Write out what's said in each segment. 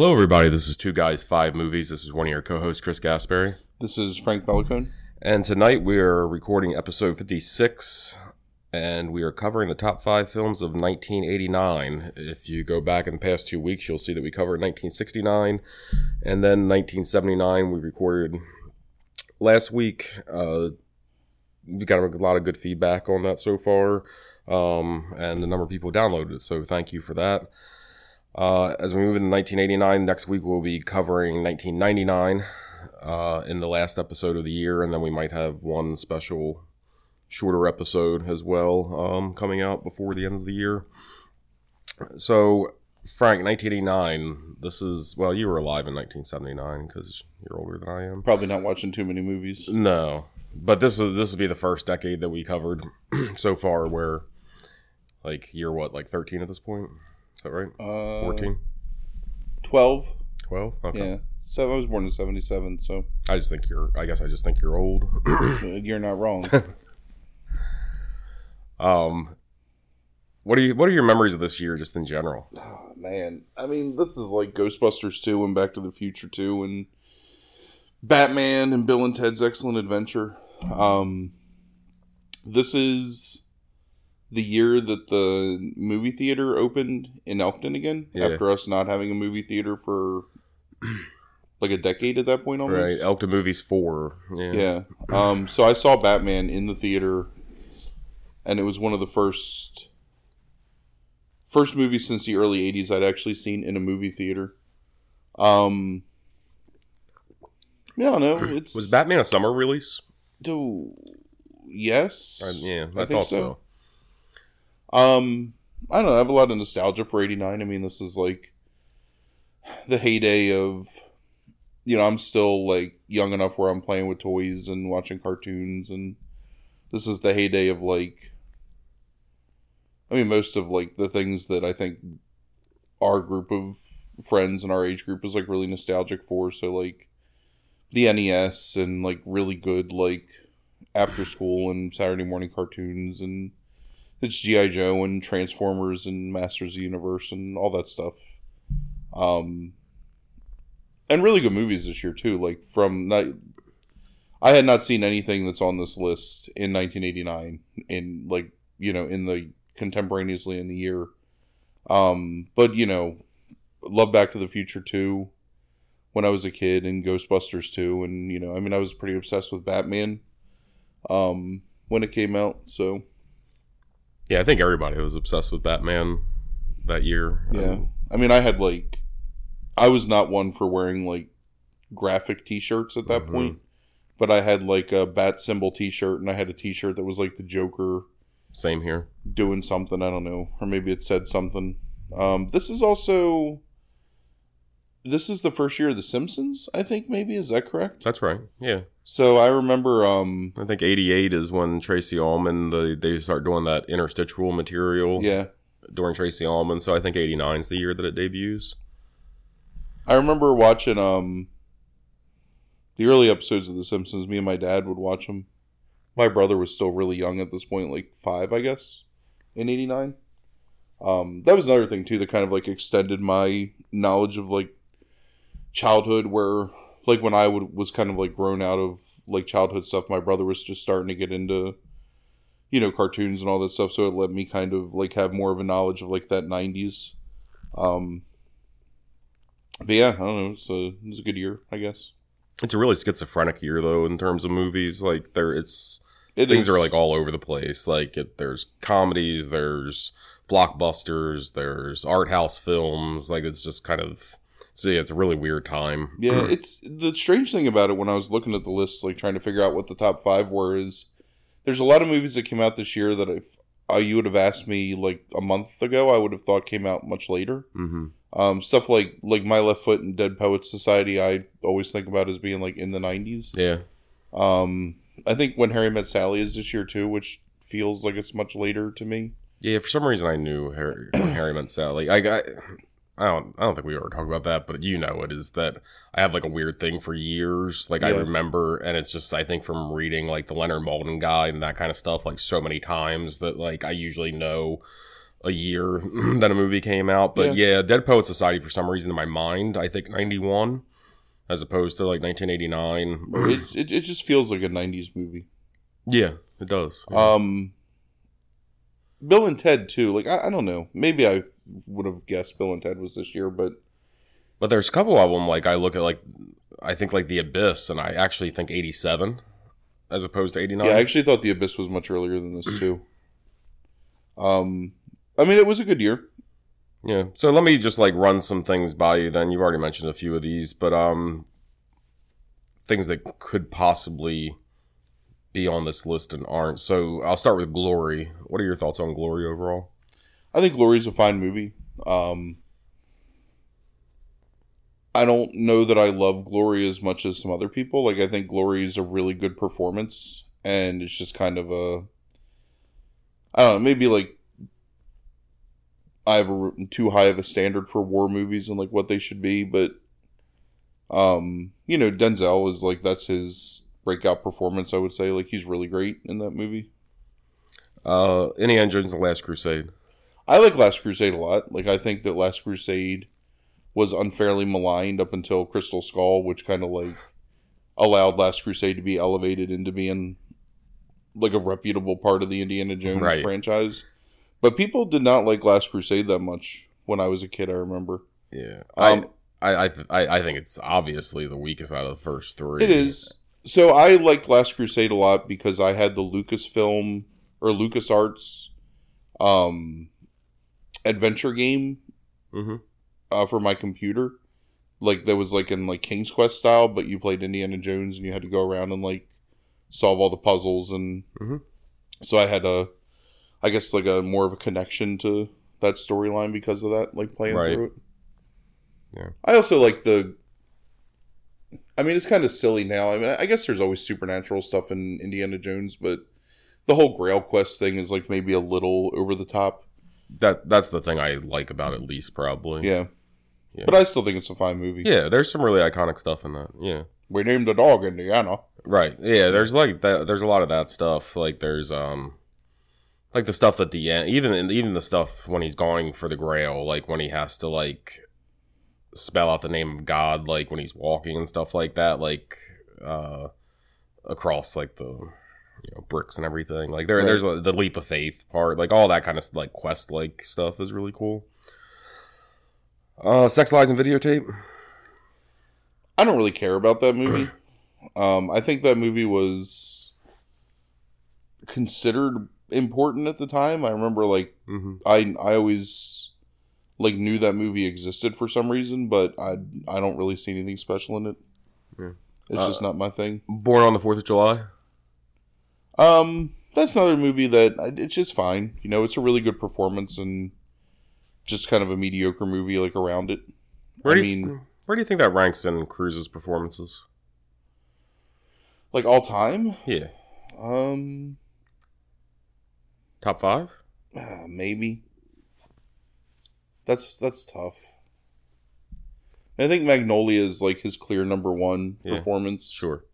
Hello, everybody. This is Two Guys, Five Movies. This is one of your co hosts, Chris Gaspari. This is Frank Bellicone. And tonight we are recording episode 56, and we are covering the top five films of 1989. If you go back in the past two weeks, you'll see that we covered 1969, and then 1979 we recorded last week. Uh, we got a lot of good feedback on that so far, um, and the number of people downloaded it, so thank you for that. Uh, as we move into 1989, next week we'll be covering 1999 uh, in the last episode of the year, and then we might have one special shorter episode as well um, coming out before the end of the year. So, Frank, 1989. This is well, you were alive in 1979 because you're older than I am. Probably not watching too many movies. No, but this is this will be the first decade that we covered so far where, like, you're what, like 13 at this point. Is that right? Uh, 14? 12. 12? Okay. Yeah. So I was born in 77, so I just think you're, I guess I just think you're old. you're not wrong. um, what are you, what are your memories of this year just in general? oh, man. I mean, this is like Ghostbusters 2 and Back to the Future 2 and Batman and Bill and Ted's Excellent Adventure. Um, this is the year that the movie theater opened in Elkton again Yeah. after us not having a movie theater for like a decade at that point almost. Right. Elkton Movies 4. Yeah. Yeah. Um, so I saw Batman in the theater, and it was one of the first first movies since the early '80s I'd actually seen in a movie theater. Um, yeah, no, it's Was Batman a summer release? Do yes, Uh, yeah, I, I think thought so. so. Um, I don't know. I have a lot of nostalgia for '89. I mean, this is like the heyday of, you know, I'm still like young enough where I'm playing with toys and watching cartoons, and this is the heyday of like, I mean, most of like the things that I think our group of friends and our age group is like really nostalgic for. So like the NES and like really good like after school and Saturday morning cartoons and it's GI Joe and Transformers and Masters of the Universe and all that stuff. Um, and really good movies this year too. Like from I had not seen anything that's on this list in 1989 in like you know in the contemporaneously in the year. Um, but you know, love Back to the Future too. When I was a kid and Ghostbusters too, and you know, I mean, I was pretty obsessed with Batman. Um, when it came out, so Yeah, I think everybody was obsessed with Batman that year. Yeah. Um, I mean, I had like, I was not one for wearing like graphic t shirts at that Mhm. point, but I had like a bat symbol t shirt and I had a t shirt that was like the Joker same here. doing something. I don't know. Or maybe it said something. Um, this is also, this is the first year of The Simpsons, I think, maybe. Is that correct? That's right. Yeah. So I remember, um, I think 88 is when Tracey Ullman, the, they start doing that interstitial material yeah. during Tracey Ullman. So I think 89 is the year that it debuts. I remember watching um the early episodes of The Simpsons. Me and my dad would watch them. My brother was still really young at this point, like five, I guess, in '89. Um, that was another thing too that kind of like extended my knowledge of like childhood, where like when I would was kind of like grown out of like childhood stuff, my brother was just starting to get into you know cartoons and all that stuff. So it let me kind of like have more of a knowledge of like that '90s. Um, but yeah, I don't know. It's a it was a good year, I guess. It's a really schizophrenic year, though, in terms of movies. Like, there, it's It things is- are like all over the place. Like, it, there's comedies, there's blockbusters, there's art house films. Like, it's just kind of, so yeah, it's a really weird time. Yeah, it's the strange thing about it when I was looking at the list, like trying to figure out what the top five were, is there's a lot of movies that came out this year that if uh, you would have asked me like a month ago, I would have thought came out much later. hmm Um, stuff like like My Left Foot and Dead Poets Society, I always think about as being like in the '90s. Yeah. Um, I think When Harry Met Sally is this year too, which feels like it's much later to me. Yeah, for some reason I knew Harry, when Harry met Sally. I got, I don't, I don't think we ever talked about that, but you know it is that I have like a weird thing for years. Like I remember, and it's just I think from reading like the Leonard Maltin guy and that kind of stuff like so many times that like I usually know a year that a movie came out. But yeah. Dead Poet Society for some reason in my mind, I think ninety one, as opposed to like nineteen eighty nine. it, it it just feels like a '90s movie. Yeah, it does. Um, Bill and Ted too. Like I, I don't know. Maybe I would have guessed Bill and Ted was this year, but But there's a couple of them. Like I look at like I think like the Abyss, and I actually think eighty seven, as opposed to eighty nine. yeah, I actually thought the Abyss was much earlier than this too. Um, I mean, it was a good year. Yeah. So let me just like run some things by you. Then you've already mentioned a few of these, but um, things that could possibly be on this list and aren't. So I'll start with Glory. What are your thoughts on Glory overall? I think Glory is a fine movie. Um, I don't know that I love Glory as much as some other people. Like I think Glory is a really good performance, and it's just kind of a I don't know, maybe like I have a, too high of a standard for war movies and like what they should be, but um, you know, Denzel is like that's his breakout performance. I would say like he's really great in that movie. Uh, Indiana Jones and the Last Crusade. I like Last Crusade a lot. Like I think that Last Crusade was unfairly maligned up until Crystal Skull, which kind of like allowed Last Crusade to be elevated into being like a reputable part of the Indiana Jones Right. franchise. But people did not like Last Crusade that much when I was a kid. I remember Yeah. Um, I, I, I, th- I, I think it's obviously the weakest out of the first three. it is. So I liked Last Crusade a lot because I had the Lucasfilm or LucasArts um, adventure game Mm-hmm. uh, for my computer. Like that was like in like King's Quest style, but you played Indiana Jones and you had to go around and like solve all the puzzles and Mhm. so I had a I guess like a more of a connection to that storyline because of that, like playing Right. through it. Yeah. I also like the I mean it's kind of silly now. I mean I guess there's always supernatural stuff in Indiana Jones, but the whole Grail Quest thing is like maybe a little over the top. That that's the thing I like about it least probably. Yeah. Yeah. But I still think it's a fine movie. Yeah, there's some really iconic stuff in that. Yeah. We named the dog Indiana. Right. Yeah, there's like that there's a lot of that stuff. Like there's um like the stuff at the end even even the stuff when he's going for the grail, like when he has to like spell out the name of God like when he's walking and stuff like that, like uh across like the you know bricks and everything. Like there Right. there's a, the leap of faith part, like all that kind of like quest like stuff is really cool. Uh Sex Lies and Videotape? I don't really care about that movie. um, I think that movie was considered important at the time. I remember like Mm-hmm. I I always like knew that movie existed for some reason, but I I don't really see anything special in it. Yeah. It's just not my thing. Born on the Fourth of July? Um, that's another movie that I- it's just fine. You know, it's a really good performance and just kind of a mediocre movie like around it. Where I do you, mean- where do you think that ranks in Cruise's performances? Like all time, Yeah, um, top five. uh, maybe. That's that's tough. I think Magnolia is like his clear number one Yeah. performance. Sure.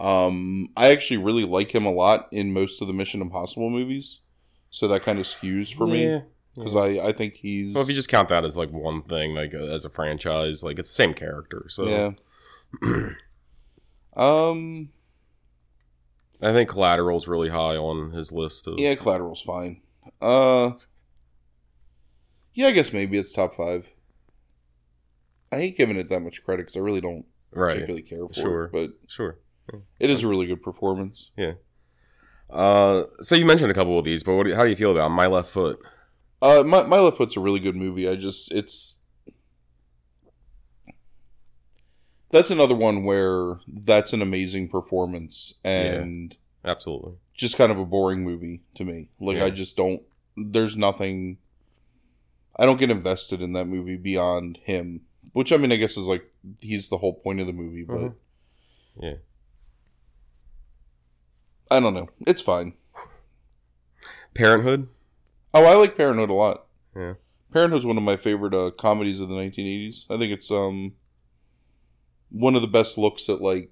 Um, I actually really like him a lot in most of the Mission Impossible movies, so that kind of skews for me Yeah. because I I think he's Well, if you just count that as like one thing, like uh, as a franchise, like it's the same character. So yeah. um, I think Collateral's really high on his list. Of, yeah, Collateral's fine. Uh, yeah, I guess maybe it's top five. I hate giving it that much credit because I really don't right. particularly care for Sure. it, but Sure. it is a really good performance. Yeah. Uh, so you mentioned a couple of these, but what do you, how do you feel about My Left Foot? Uh, my my left foot's a really good movie. I just it's that's another one where that's an amazing performance and Absolutely. just kind of a boring movie to me. Like Yeah. I just don't. There's nothing. I don't get invested in that movie beyond him, which I mean, I guess is like he's the whole point of the movie, but Mhm. Yeah. I don't know. It's fine. Parenthood. Oh, I like Parenthood a lot. Yeah. Parenthood's one of my favorite uh, comedies of the 1980s. I think it's um one of the best looks at like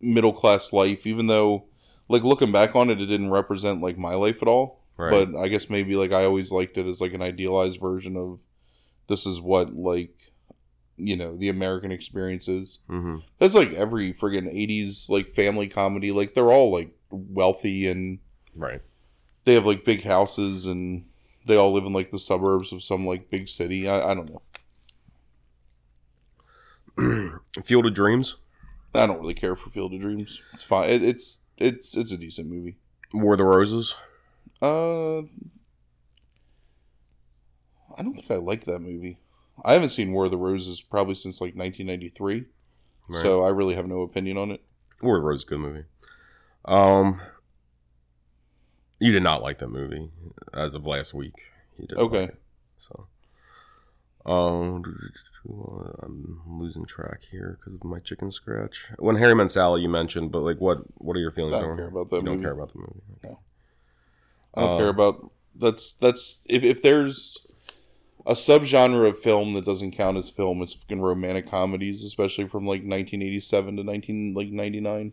middle class life, even though like looking back on it, it didn't represent like my life at all. Right. But I guess maybe like I always liked it as like an idealized version of this is what like you know the American experience is. hmm That's like every friggin' eighties like family comedy. Like they're all like wealthy and Right. they have like big houses and they all live in like the suburbs of some like big city. I, I don't know. Field of Dreams. I don't really care for Field of Dreams. It's fine. It, it's it's it's a decent movie. War of the Roses. Uh, I don't think I like that movie. I haven't seen War of the Roses probably since like 1993, Right. so I really have no opinion on it. War of the Roses, is a good movie. Um, you did not like that movie as of last week. You did Okay. So, um, I'm losing track here because of my chicken scratch. When Harry Met Sally, you mentioned, but like, what what are your feelings? I don't on- care about that You don't care about the movie. I don't Uh, care about that's that's if if there's a subgenre of film that doesn't count as film, it's fucking romantic comedies, especially from like 1987 to 19 like 99.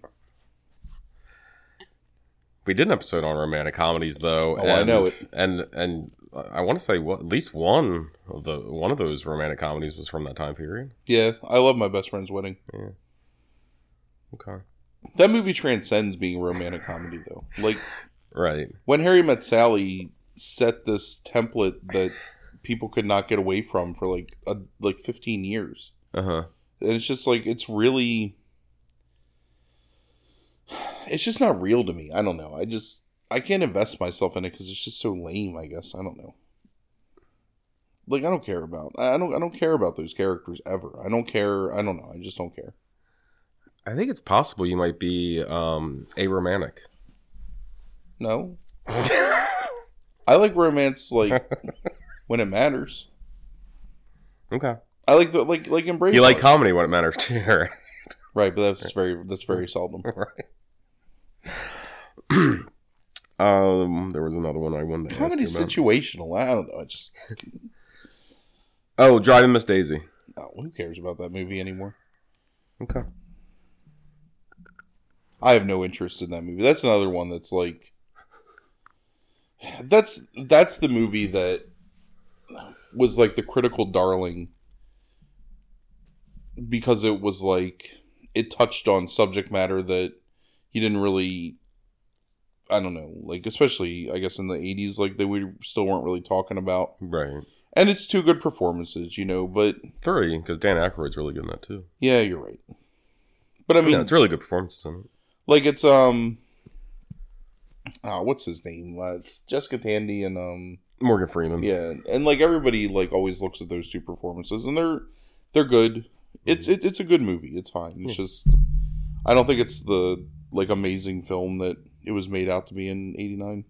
We did an episode on romantic comedies, though. Oh, I and, know it. And and I want to say what at least one of the one of those romantic comedies was from that time period. Yeah, I love my best friend's wedding. Yeah. Okay. That movie transcends being a romantic comedy though. Like Right. when Harry Met Sally set this template that people could not get away from for like a, like 15 years. Uh huh. And it's just like it's really it's just not real to me. I don't know. I just I can't invest myself in it cuz it's just so lame, I guess. I don't know. Like I don't care about I don't I don't care about those characters ever. I don't care. I don't know. I just don't care. I think it's possible you might be um aromantic. No. I like romance like when it matters. Okay. I like the like like embrace You like comedy when it matters too, right? right, but that's very that's very seldom. right. um, there was another one I wanted to ask Comedy situational. I don't know. I just oh, Driving Miss Daisy. oh, who cares about that movie anymore? Okay. I have no interest in that movie. That's another one that's like that's that's the movie that was like the critical darling because it was like it touched on subject matter that he didn't really I don't know, like especially I guess in the 80s like they we still weren't really talking about. Right. And it's two good performances, you know, but Three, because Dan Aykroyd's really good in that too. yeah, you're right. But I mean, yeah, it's really good performances in it. like it's um oh what's his name? Uh, it's jessica tandy and um Morgan Freeman. yeah and like everybody like always looks at those two performances and they're they're good. It's it, it's a good movie. It's fine. It's just i don't think it's the like amazing film that it was made out to be in 89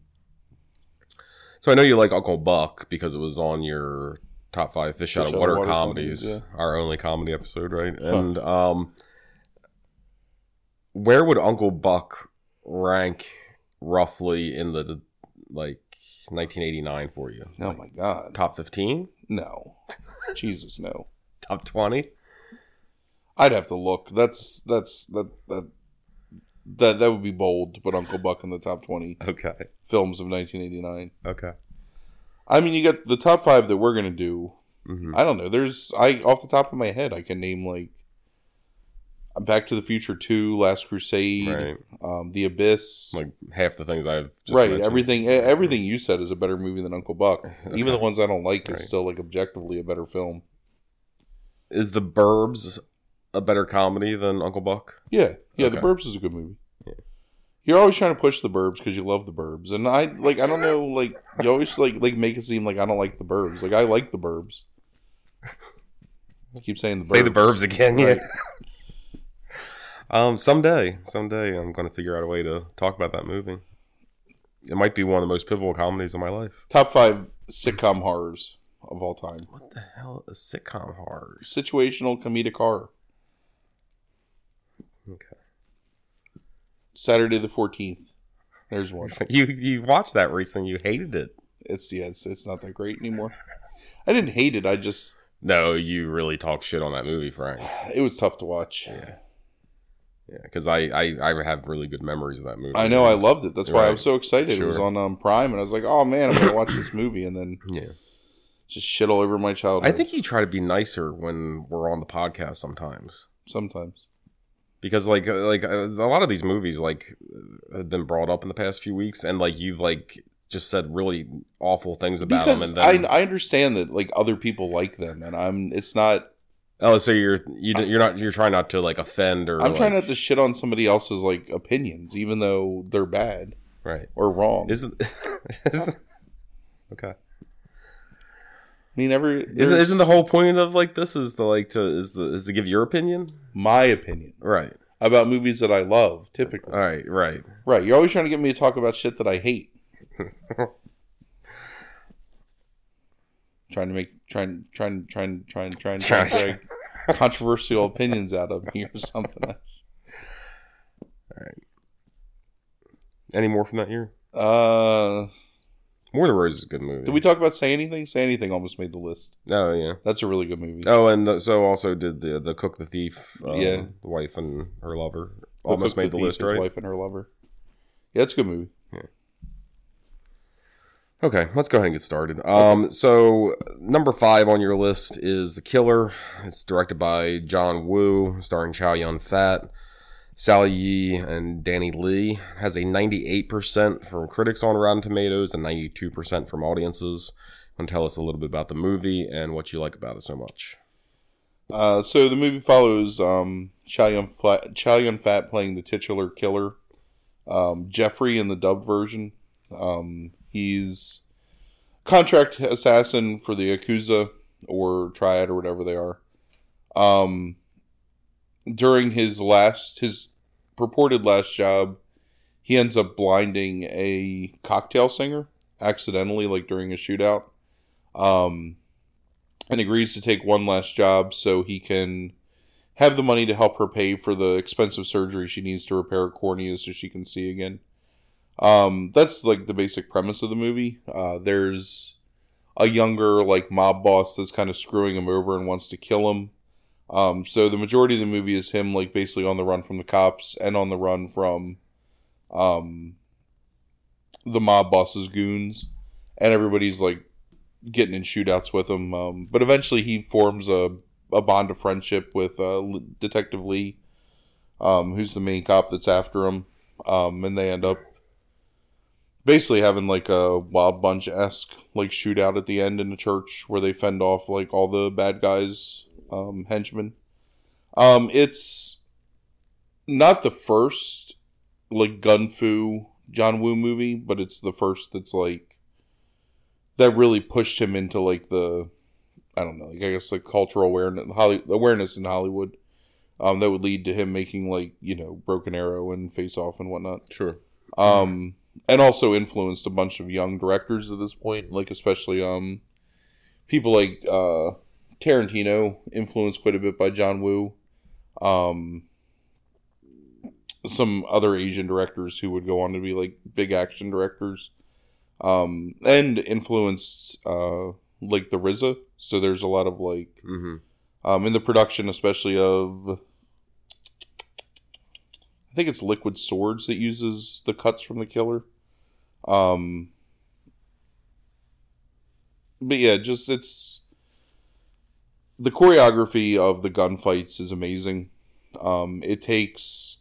So I know you like Uncle Buck because it was on your top five fish, out of water, comedies, comedies, our only comedy episode, right? And um, where would Uncle Buck rank roughly in the like 1989 for you? oh my god Top 15? no jesus no Top 20? i'd have to look that's that's that that that that would be bold to put uncle buck in the top 20 Okay. films of 1989 Okay. I mean, you got the top five that we're gonna do. hmm I don't know. There's I off the top of my head, I can name like Back to the Future Two, Last Crusade, Right. um, The Abyss. Like half the things I've just right, mentioned. everything. Everything you said is a better movie than Uncle Buck. Even the ones I don't like Right. is still like objectively a better film. Is The Burbs a better comedy than Uncle Buck? Yeah, yeah. The Burbs is a good movie. You're always trying to push the Burbs because you love the Burbs, and I like. I don't know. Like you always like like make it seem like I don't like the Burbs. Like I like the Burbs. I keep saying the Burbs. Say the Burbs again, Right. yeah. Um, someday, someday, I'm going to figure out a way to talk about that movie. It might be one of the most pivotal comedies of my life. Top five sitcom horrors of all time. What the hell is sitcom horror? Situational comedic horror. Okay, Saturday the fourteenth. There's one. you you watched that recently. You hated it. It's yeah, it's, it's not that great anymore. I didn't hate it. I just No, you really talk shit on that movie, Frank. it was tough to watch. Yeah. Yeah, because I, I I have really good memories of that movie. I know I loved it. That's why I was so excited. It was on um, Prime, and I was like, "Oh man, I'm gonna watch this movie," and then Yeah, just shit all over my childhood. I think you try to be nicer when we're on the podcast sometimes. sometimes. because like uh, like uh, a lot of these movies like have been brought up in the past few weeks and like you've like just said really awful things about them and then I, I understand that like other people like them, and I'm. It's not. Oh so you're you, you're not you're trying not to like offend or I'm trying not to shit on somebody else's like opinions, even though they're bad right or wrong. isn't isn't- okay I mean, every isn't isn't the whole point of like this is to like to is the is to give your opinion my opinion right about movies that I love. Typically, all right right right? You're always trying to get me to talk about shit that I hate. trying to make trying trying trying trying trying trying to drag controversial opinions out of me or something. That's all right. any more from that year uh. more the rose is a good movie Did we talk about Say Anything? Say Anything almost made the list. oh yeah That's a really good movie. oh and the, so also did the the cook the thief uh, Yeah. the wife and her lover Book almost of made the Thief, list his right Wife and her lover. Yeah, it's a good movie. Okay, let's go ahead and get started. Um, so number five on your list is The Killer. It's directed by John Woo, starring Chow Yun Fat, Sally Yeh, and Danny Lee. Has a 98% from critics on Rotten Tomatoes and 92% from audiences. To tell us a little bit about the movie and what you like about it so much? Uh, so the movie follows um, Chow Yun Fat, Chow Yun Fat playing the titular killer, um, Jeffrey in the dub version. Um, he's contract assassin for the Yakuza or Triad or whatever they are. Um, during his last, his purported last job, he ends up blinding a cocktail singer accidentally, like during a shootout. Um, and agrees to take one last job so he can have the money to help her pay for the expensive surgery she needs to repair her cornea so she can see again. Um, that's like the basic premise of the movie. Uh, there's a younger like mob boss that's kind of screwing him over and wants to kill him. Um, so the majority of the movie is him like basically on the run from the cops and on the run from um the mob boss's goons and everybody's like getting in shootouts with him. Um, but eventually he forms a, a bond of friendship with uh, Detective Lee, um, who's the main cop that's after him. Um, and they end up basically having like a Wild Bunch esque like shootout at the end in the church where they fend off like all the bad guys, um, henchmen. Um, it's not the first like gun fu John Woo movie, but it's the first that's like that really pushed him into like the I don't know, like I guess like cultural awareness, Holly, awareness in Hollywood. Um, that would lead to him making like you know Broken Arrow and Face Off and whatnot. Sure. Um, and also influenced a bunch of young directors at this point, like especially um people like uh Tarantino, influenced quite a bit by John Woo. Um, some other Asian directors who would go on to be like big action directors, um, and influenced uh like the RZA. So there's a lot of like hmm um, in the production, especially of, I think it's Liquid Swords that uses the cuts from the killer. Um, but yeah, just it's the choreography of the gunfights is amazing. Um, it takes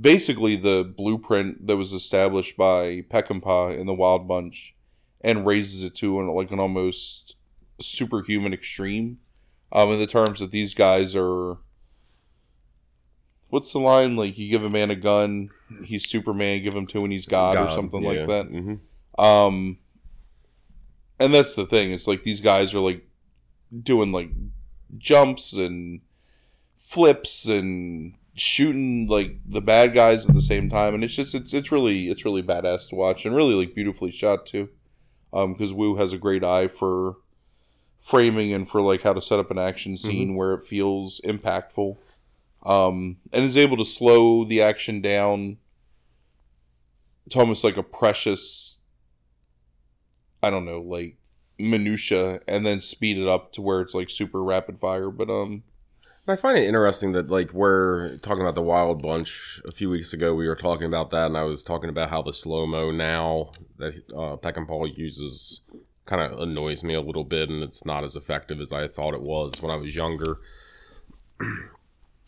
basically the blueprint that was established by Peckinpah in the Wild Bunch and raises it to an, like an almost superhuman extreme um, in the terms that these guys are. What's the line? Like, you give a man a gun, he's Superman, give him two and he's God, or something like that. hmm Um, and that's the thing. It's like these guys are like doing like jumps and flips and shooting like the bad guys at the same time, and it's just it's it's really it's really badass to watch and really like beautifully shot too. Um, because Woo has a great eye for framing and for like how to set up an action scene where it feels impactful. Um, and is able to slow the action down to almost like a precious I don't know, like minutia and then speed it up to where it's like super rapid fire. But um I find it interesting that like we're talking about the Wild Bunch a few weeks ago. We were talking about that, and I was talking about how the slow mo now that uh, Paul uses kind of annoys me a little bit, and it's not as effective as I thought it was when I was younger.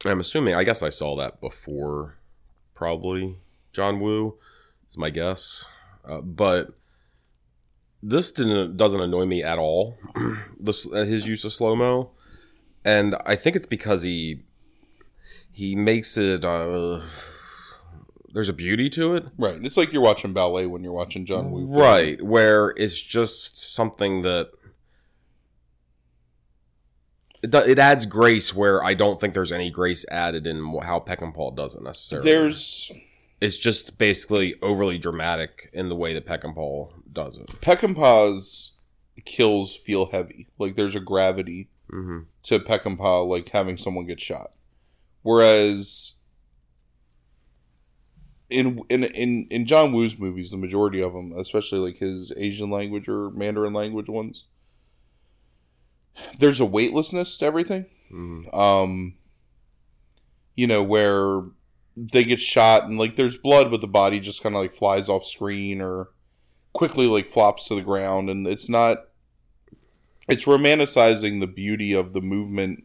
I'm assuming. I guess I saw that before, probably John Woo is my guess, uh, but this didn't doesn't annoy me at all. this his use of slow mo and I think it's because he he makes it. Uh, there's a beauty to it, Right. It's like you're watching ballet when you're watching John Woo. right? Where it's just something that it, it adds grace where I don't think there's any grace added in how Peckinpah does it necessarily. There's it's just basically overly dramatic in the way that Peckinpah does it. Peck and Peckinpah's kills feel heavy. Like there's a gravity hmm to Peckinpah, like having someone get shot. Whereas in in in in John Woo's movies, the majority of them, especially like his Asian language or Mandarin language ones, there's a weightlessness to everything. hmm Um, you know where they get shot and like there's blood, but the body just kind of like flies off screen or quickly like flops to the ground, and it's not. It's romanticizing the beauty of the movement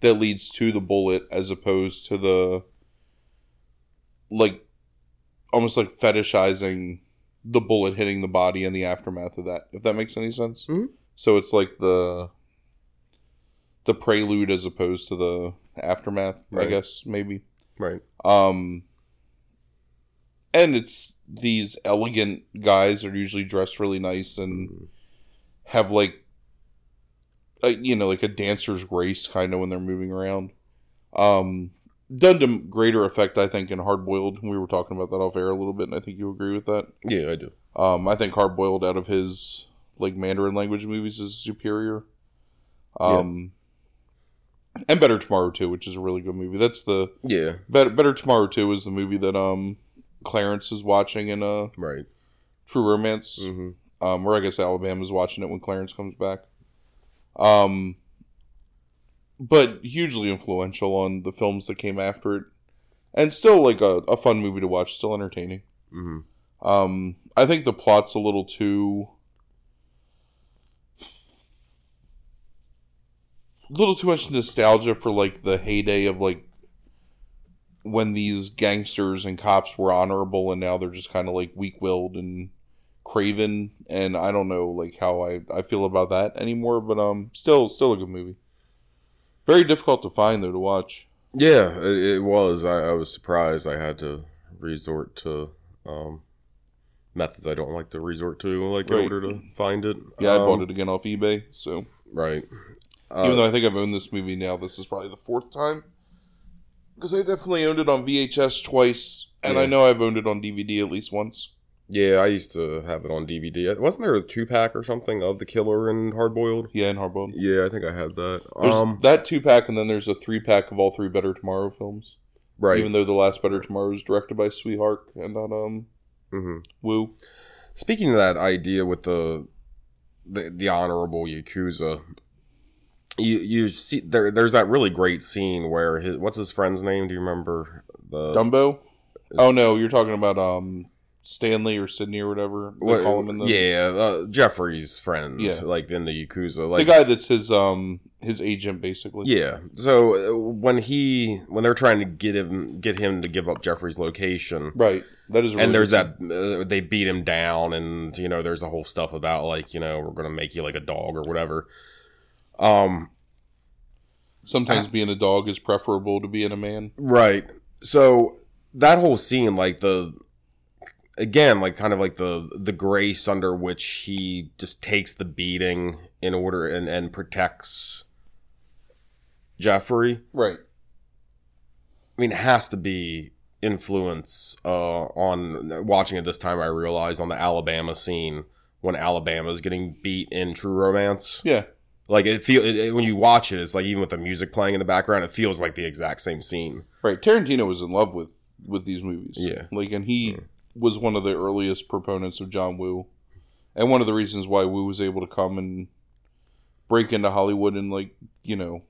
that leads to the bullet, as opposed to the like almost like fetishizing the bullet hitting the body and the aftermath of that. If that makes any sense. Mhm. So it's like the the prelude as opposed to the aftermath. I guess maybe. Right. Um, and it's these elegant guys are usually dressed really nice and have like, a, you know, like a dancer's grace kind of when they're moving around. Um, done to greater effect, I think, in Hard Boiled. We were talking about that off air a little bit, and I think you agree with that. Yeah, I do. Um, I think Hard Boiled out of his like Mandarin language movies is superior. Um, and Better Tomorrow too, which is a really good movie. That's the Yeah. Better Better Tomorrow too is the movie that um Clarence is watching in uh Right. True Romance. hmm Um, or I guess Alabama's watching it when Clarence comes back. Um, but hugely influential on the films that came after it, and still like a, a fun movie to watch, still entertaining. hmm Um, I think the plot's a little too, a little too much nostalgia for like the heyday of like when these gangsters and cops were honorable, and now they're just kind of like weak-willed and craven. And I don't know like how I I feel about that anymore. But um, still still a good movie. Very difficult to find though to watch. Yeah, it, it was. I, I was surprised. I had to resort to um, methods I don't like to resort to, like Right. in order to find it. Yeah, I Um, bought it again off eBay. So Right. Even Uh, though I think I've owned this movie now, this is probably the fourth time. Because I definitely owned it on VHS twice, and I know I've owned it on DVD at least once. yeah, I used to have it on DVD. Wasn't there a two pack or something of the Killer and Hard Boiled? Yeah, in Hardboiled. Yeah, I think I had that. There's Um, that two pack, and then there's a three pack of all three Better Tomorrow films. right. Even though the last Better Tomorrow was directed by Tsui Hark and not um hmm Woo. Speaking of that idea with the the, the honorable yakuza, you you see there there's that really great scene where his what's his friend's name? Do you remember the Dumbo. Oh no, you're talking about um Stanley or Sydney or whatever they what- call him in the yeah uh, Jeffrey's friend? Yeah. like in the yakuza, like the guy that's his um his agent basically. yeah. So uh, when he when they're trying to get him get him to give up Jeffrey's location. Right. That is. Really and there's that uh, they beat him down and you know there's the whole stuff about like you know we're gonna make you like a dog or whatever um Sometimes being a dog is preferable to being a man. right so that whole scene like the again like kind of like the the grace under which he just takes the beating in order and and protects jeffrey Right. i mean it has to be influence uh on watching it this time i realized on the alabama scene when Alabama is getting beat in true romance Yeah. Like it feel it, it- when you watch it, it's like even with the music playing in the background, it feels like the exact same scene. Right. Tarantino was in love with with these movies. Yeah. Like, and he was one of the earliest proponents of John Woo, and one of the reasons why Woo was able to come and break into Hollywood and like you know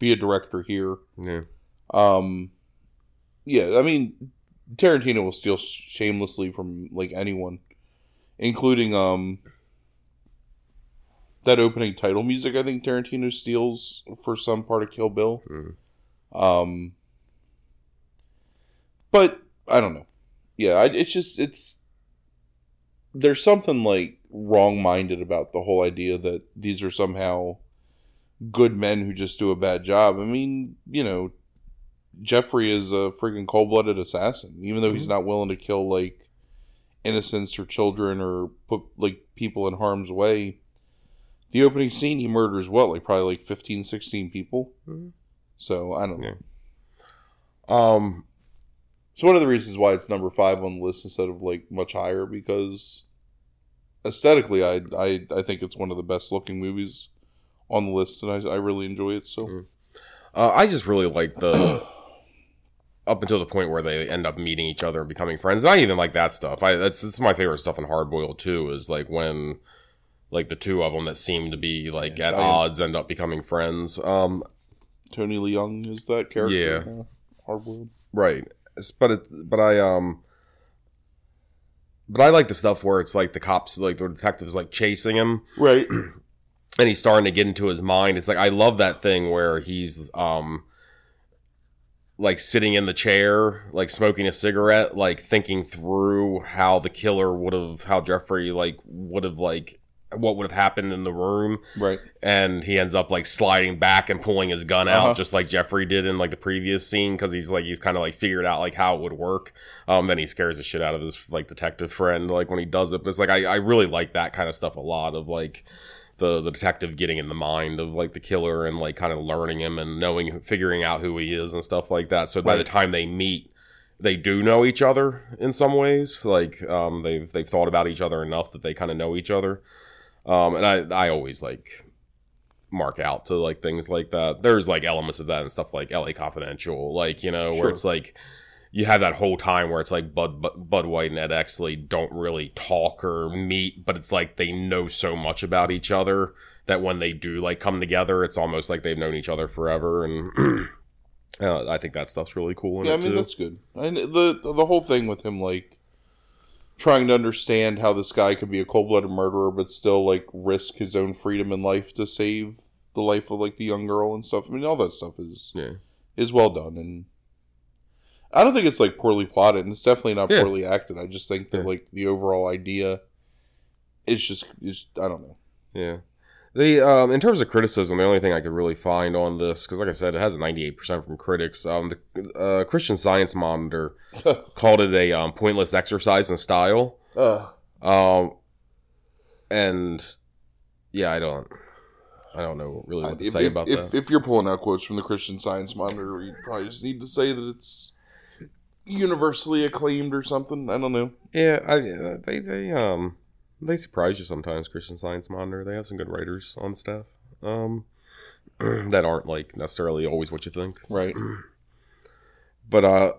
be a director here. Yeah. Um, yeah, I mean, Tarantino will steal shamelessly from like anyone, including um that opening title music. I think Tarantino steals for some part of Kill Bill. Mm. Um, but I don't know. Yeah, I, it's just it's there's something like wrong-minded about the whole idea that these are somehow good men who just do a bad job. I mean, you know, Jeffrey is a freaking cold-blooded assassin, even though he's not willing to kill like innocents or children or put like people in harm's way. The opening scene, he murders what, like probably like 15, 16 people. Mhm. So I don't know. Yeah. Um. It's one of the reasons why it's number five on the list instead of like much higher because aesthetically, I I I think it's one of the best looking movies on the list, and I I really enjoy it. So Mm. Uh, I just really like the up until the point where they end up meeting each other and becoming friends. And I even like that stuff. I that's it's my favorite stuff in Hardboiled too. Is like when like the two of them that seem to be like Yeah, at odds end up becoming friends. Um, Tony Leung is that character? Yeah. Hardboiled. right. But it, but I um. But I like the stuff where it's like the cops, like the detectives, like chasing him, Right. and he's starting to get into his mind. It's like I love that thing where he's um like sitting in the chair, like smoking a cigarette, like thinking through how the killer would have how Jeffrey like would have like what would have happened in the room. Right. and he ends up like sliding back and pulling his gun out Uh-huh. just like Jeffrey did in like the previous scene because he's like he's kind of like figured out like how it would work. Um then he scares the shit out of his like detective friend like when he does it. But it's like I, I really like that kind of stuff a lot of like the the detective getting in the mind of like the killer and like kind of learning him and knowing figuring out who he is and stuff like that. So by the time they meet they do know each other in some ways. Like um they've they've thought about each other enough that they kind of know each other um and i i always like mark out to like things like that there's like elements of that and stuff like la confidential like you know Sure. where it's like you have that whole time where it's like Bud, Bud Bud White and Ed Exley don't really talk or meet, but it's like they know so much about each other that when they do like come together, it's almost like they've known each other forever. And uh, I think that stuff's really cool in Yeah, I mean too. that's good. And the the whole thing with him like trying to understand how this guy could be a cold blooded murderer but still like risk his own freedom and life to save the life of like the young girl and stuff. I mean all that stuff is Yeah, is well done and I don't think it's like poorly plotted and it's definitely not Yeah. poorly acted. I just think that Yeah. like the overall idea is just is I don't know. yeah. The um, in terms of criticism, the only thing I could really find on this, because like I said, it has ninety eight percent from critics. Um, the uh, Christian Science Monitor called it a um, pointless exercise in style. Uh, Um, and yeah, I don't, I don't know really what to if, say if, about if, that. if you're pulling out quotes from the Christian Science Monitor, you probably just need to say that it's universally acclaimed or something. I don't know. yeah, I they they um they surprise you sometimes. Christian Science Monitor, they have some good writers on staff. Um, that aren't like necessarily always what you think. Right. but uh,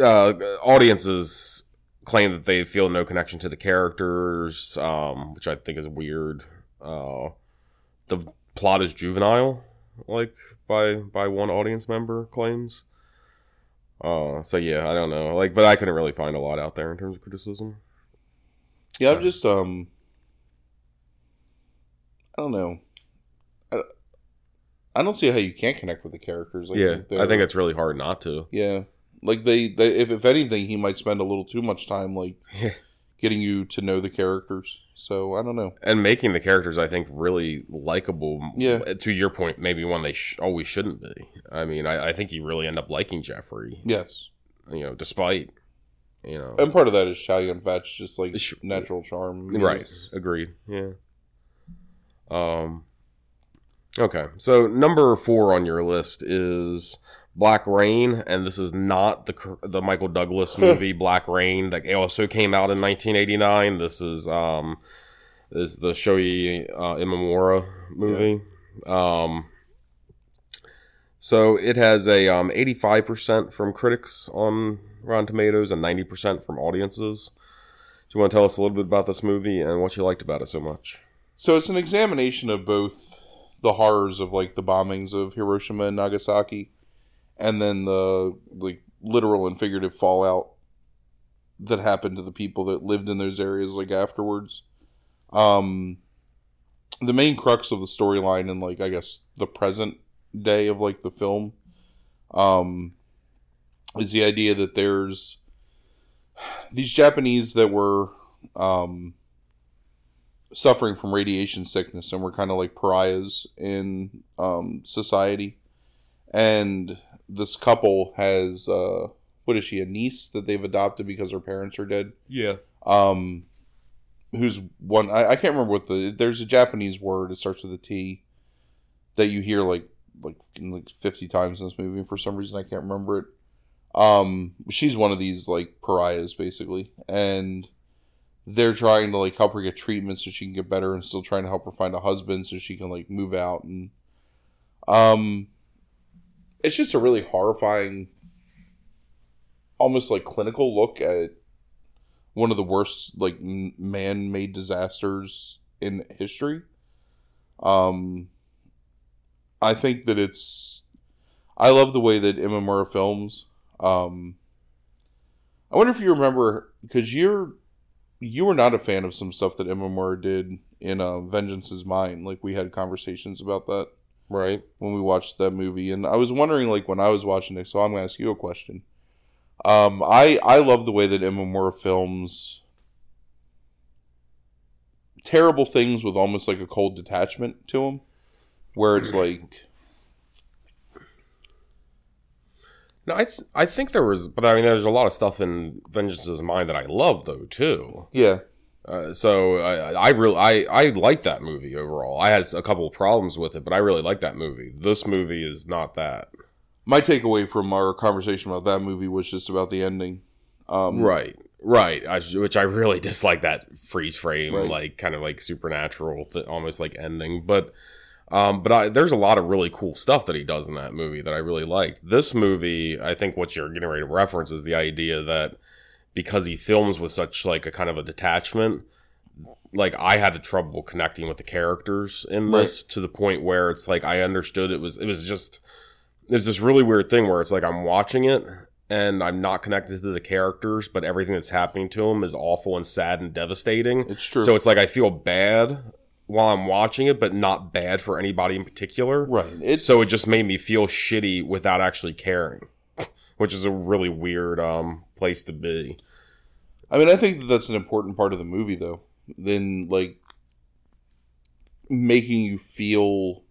uh audiences claim that they feel no connection to the characters um which i think is weird uh the plot is juvenile like by by one audience member claims uh so yeah i don't know like but i couldn't really find a lot out there in terms of criticism Yeah, I'm just um. I don't know. I, I don't see how you can't connect with the characters. Like, yeah i think it's really hard not to yeah. Like they, they, if if anything, he might spend a little too much time like getting you to know the characters. So I don't know. and making the characters i think really likable Yeah. to your point maybe one they sh- always shouldn't be i mean I, I think you really end up liking jeffrey Yes, you know despite you know. And part of that is Chow Yun Fat's just like Sh- natural charm. Right. It's- agreed. Yeah. Um okay. So number four on your list is black rain and this is not the the michael douglas movie black rain that also came out in 1989 this is um is the shohei uh, imamura movie. Um so it has a um 85% from critics on rotten tomatoes and 90% from audiences do you want to tell us a little bit about this movie and what you liked about it so much? So it's an examination of both the horrors of like the bombings of Hiroshima and Nagasaki, and then the like literal and figurative fallout that happened to the people that lived in those areas like afterwards. Um, the main crux of the storyline and like I guess the present day of like the film, um, is the idea that there's these Japanese that were um suffering from radiation sickness and were kind of like pariahs in um, society. And this couple has uh, what is she a niece that they've adopted because her parents are dead. Yeah. Um, who's one? I, I can't remember what the. There's a Japanese word. It starts with a T that you hear like like like fifty times in this movie. For some reason, I can't remember it. Um, she's one of these like pariahs basically, and they're trying to like help her get treatment so she can get better and still trying to help her find a husband so she can like move out and um it's just a really horrifying almost like clinical look at one of the worst like man-made disasters in history um i think that it's i love the way that imamura films um i wonder if you remember because you're you were not a fan of some stuff that Imamura did in uh, Vengeance is Mine. Like we had conversations about that, right? When we watched that movie, and I was wondering, like when I was watching it. So I'm going to ask you a question. Um, I I love the way that Imamura films terrible things with almost like a cold detachment to them, where it's like No, I th- I think there was, but I mean, there's a lot of stuff in Vengeance's Mine that I love though too. Yeah. Uh, so I, I really I I like that movie overall. I had a couple of problems with it, but I really like that movie. This movie is not that. My takeaway from our conversation about that movie was just about the ending. Um, right, right. I, which I really dislike that freeze frame, right. like kind of like supernatural, th- almost like ending. But um, but I, there's a lot of really cool stuff that he does in that movie that I really liked. This movie, I think what you're getting ready to reference is the idea that because he films with such like a kind of a detachment, like I had the trouble connecting with the characters in this right. to the point where it's like I understood it was it was just there's this really weird thing where it's like I'm watching it and I'm not connected to the characters, but everything that's happening to them is awful and sad and devastating. It's true. So it's like I feel bad while I'm watching it, but not bad for anybody in particular. Right. It's... So it just made me feel shitty without actually caring, which is a really weird um, place to be. I mean, I think that that's an important part of the movie, though. Then, like, making you feel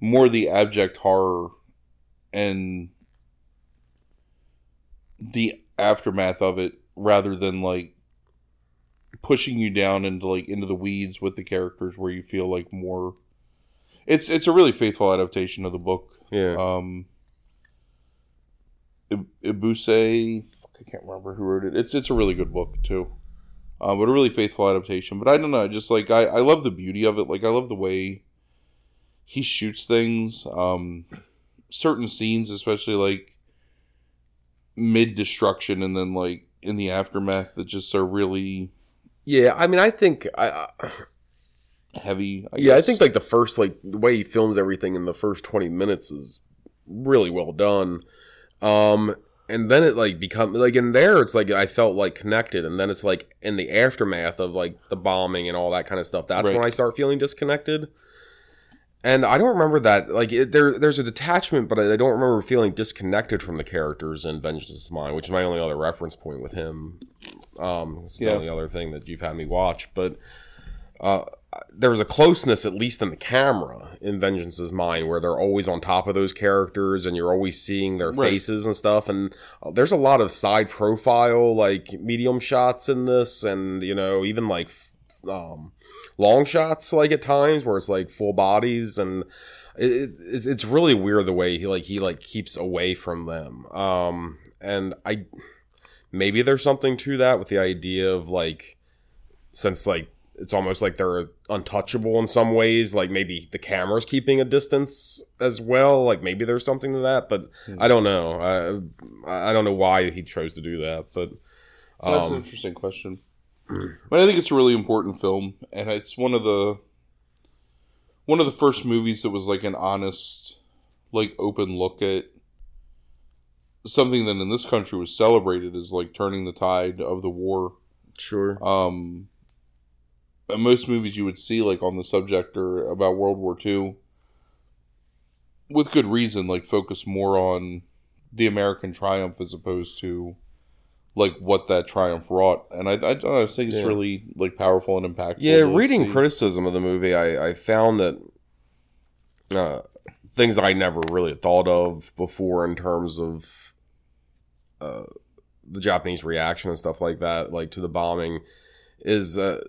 more the abject horror and the aftermath of it rather than like pushing you down into like into the weeds with the characters where you feel like more it's it's a really faithful adaptation of the book. Yeah. Um Ibuse I can't remember who wrote it. It's it's a really good book too. Um, but a really faithful adaptation. But I don't know just like I I love the beauty of it. Like I love the way he shoots things. Um certain scenes especially like mid destruction and then like in the aftermath that just are really yeah, I mean, I think I, heavy. I yeah, guess. I think like the first like the way he films everything in the first twenty minutes is really well done. Um, and then it like become like in there it's like I felt like connected, and then it's like in the aftermath of like the bombing and all that kind of stuff. That's right. when I start feeling disconnected. And I don't remember that. Like it, there, there's a detachment, but I don't remember feeling disconnected from the characters in Vengeance is Mine, which is my only other reference point with him. Um, it's yeah. the only other thing that you've had me watch, but uh, there was a closeness, at least in the camera, in Vengeance's Mine, where they're always on top of those characters, and you're always seeing their right. faces and stuff. And uh, there's a lot of side profile, like medium shots in this, and you know, even like um, long shots like at times where it's like full bodies and it, it's, it's really weird the way he like he like keeps away from them um and i maybe there's something to that with the idea of like since like it's almost like they're untouchable in some ways like maybe the camera's keeping a distance as well like maybe there's something to that but hmm. i don't know i i don't know why he chose to do that but um, that's an um, interesting question but I think it's a really important film, and it's one of the one of the first movies that was like an honest, like open look at something that in this country was celebrated as like turning the tide of the war. Sure. Um, and most movies you would see like on the subject or about World War II, with good reason, like focus more on the American triumph as opposed to like what that triumph wrought. And I, I, I think it's Yeah. really like powerful and impactful. Yeah, reading see. criticism of the movie, I, I found that uh, things I never really thought of before in terms of uh, the Japanese reaction and stuff like that, like to the bombing, is uh,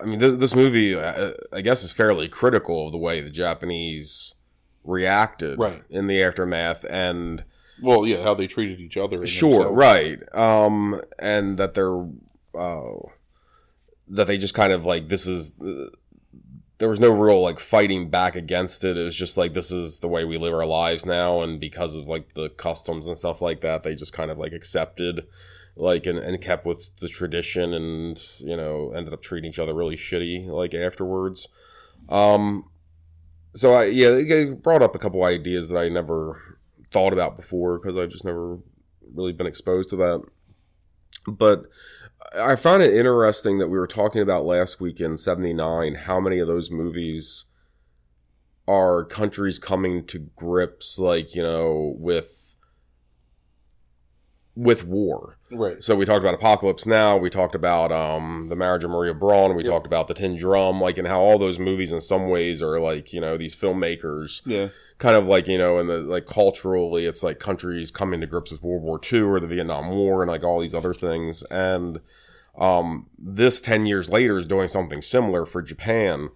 I mean, th- this movie, uh, I guess, is fairly critical of the way the Japanese reacted Right. in the aftermath and Well, yeah, how they treated each other. sure themselves. right um and that they're uh that they just kind of like this is uh, there was no real like fighting back against it it was just like this is the way we live our lives now and because of like the customs and stuff like that they just kind of like accepted like and, and kept with the tradition and you know ended up treating each other really shitty like afterwards um so i yeah it brought up a couple ideas that i never thought about before because I've just never really been exposed to that. But I found it interesting that we were talking about last week in 79 how many of those movies are countries coming to grips like, you know, with with war. Right. So we talked about Apocalypse Now. We talked about um, the Marriage of Maria Braun. We Yep. talked about the Tin Drum, like, and how all those movies, in some ways, are like you know these filmmakers Yeah. Kind of like you know, and the like culturally, it's like countries coming to grips with World War II or the Vietnam War and like all these other things. And um, this ten years later is doing something similar for Japan,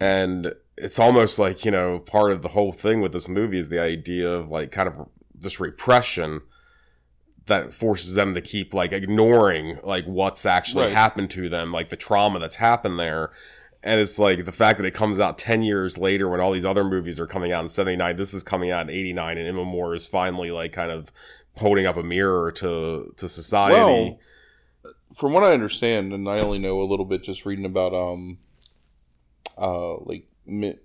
and it's almost like you know part of the whole thing with this movie is the idea of like kind of this repression that forces them to keep like ignoring like what's actually Right. happened to them like the trauma that's happened there and it's like the fact that it comes out 10 years later when all these other movies are coming out in 79 this is coming out in 89 and Imamura is finally like kind of holding up a mirror to to society Well, from what I understand, and I only know a little bit just reading about um, uh, like Mi-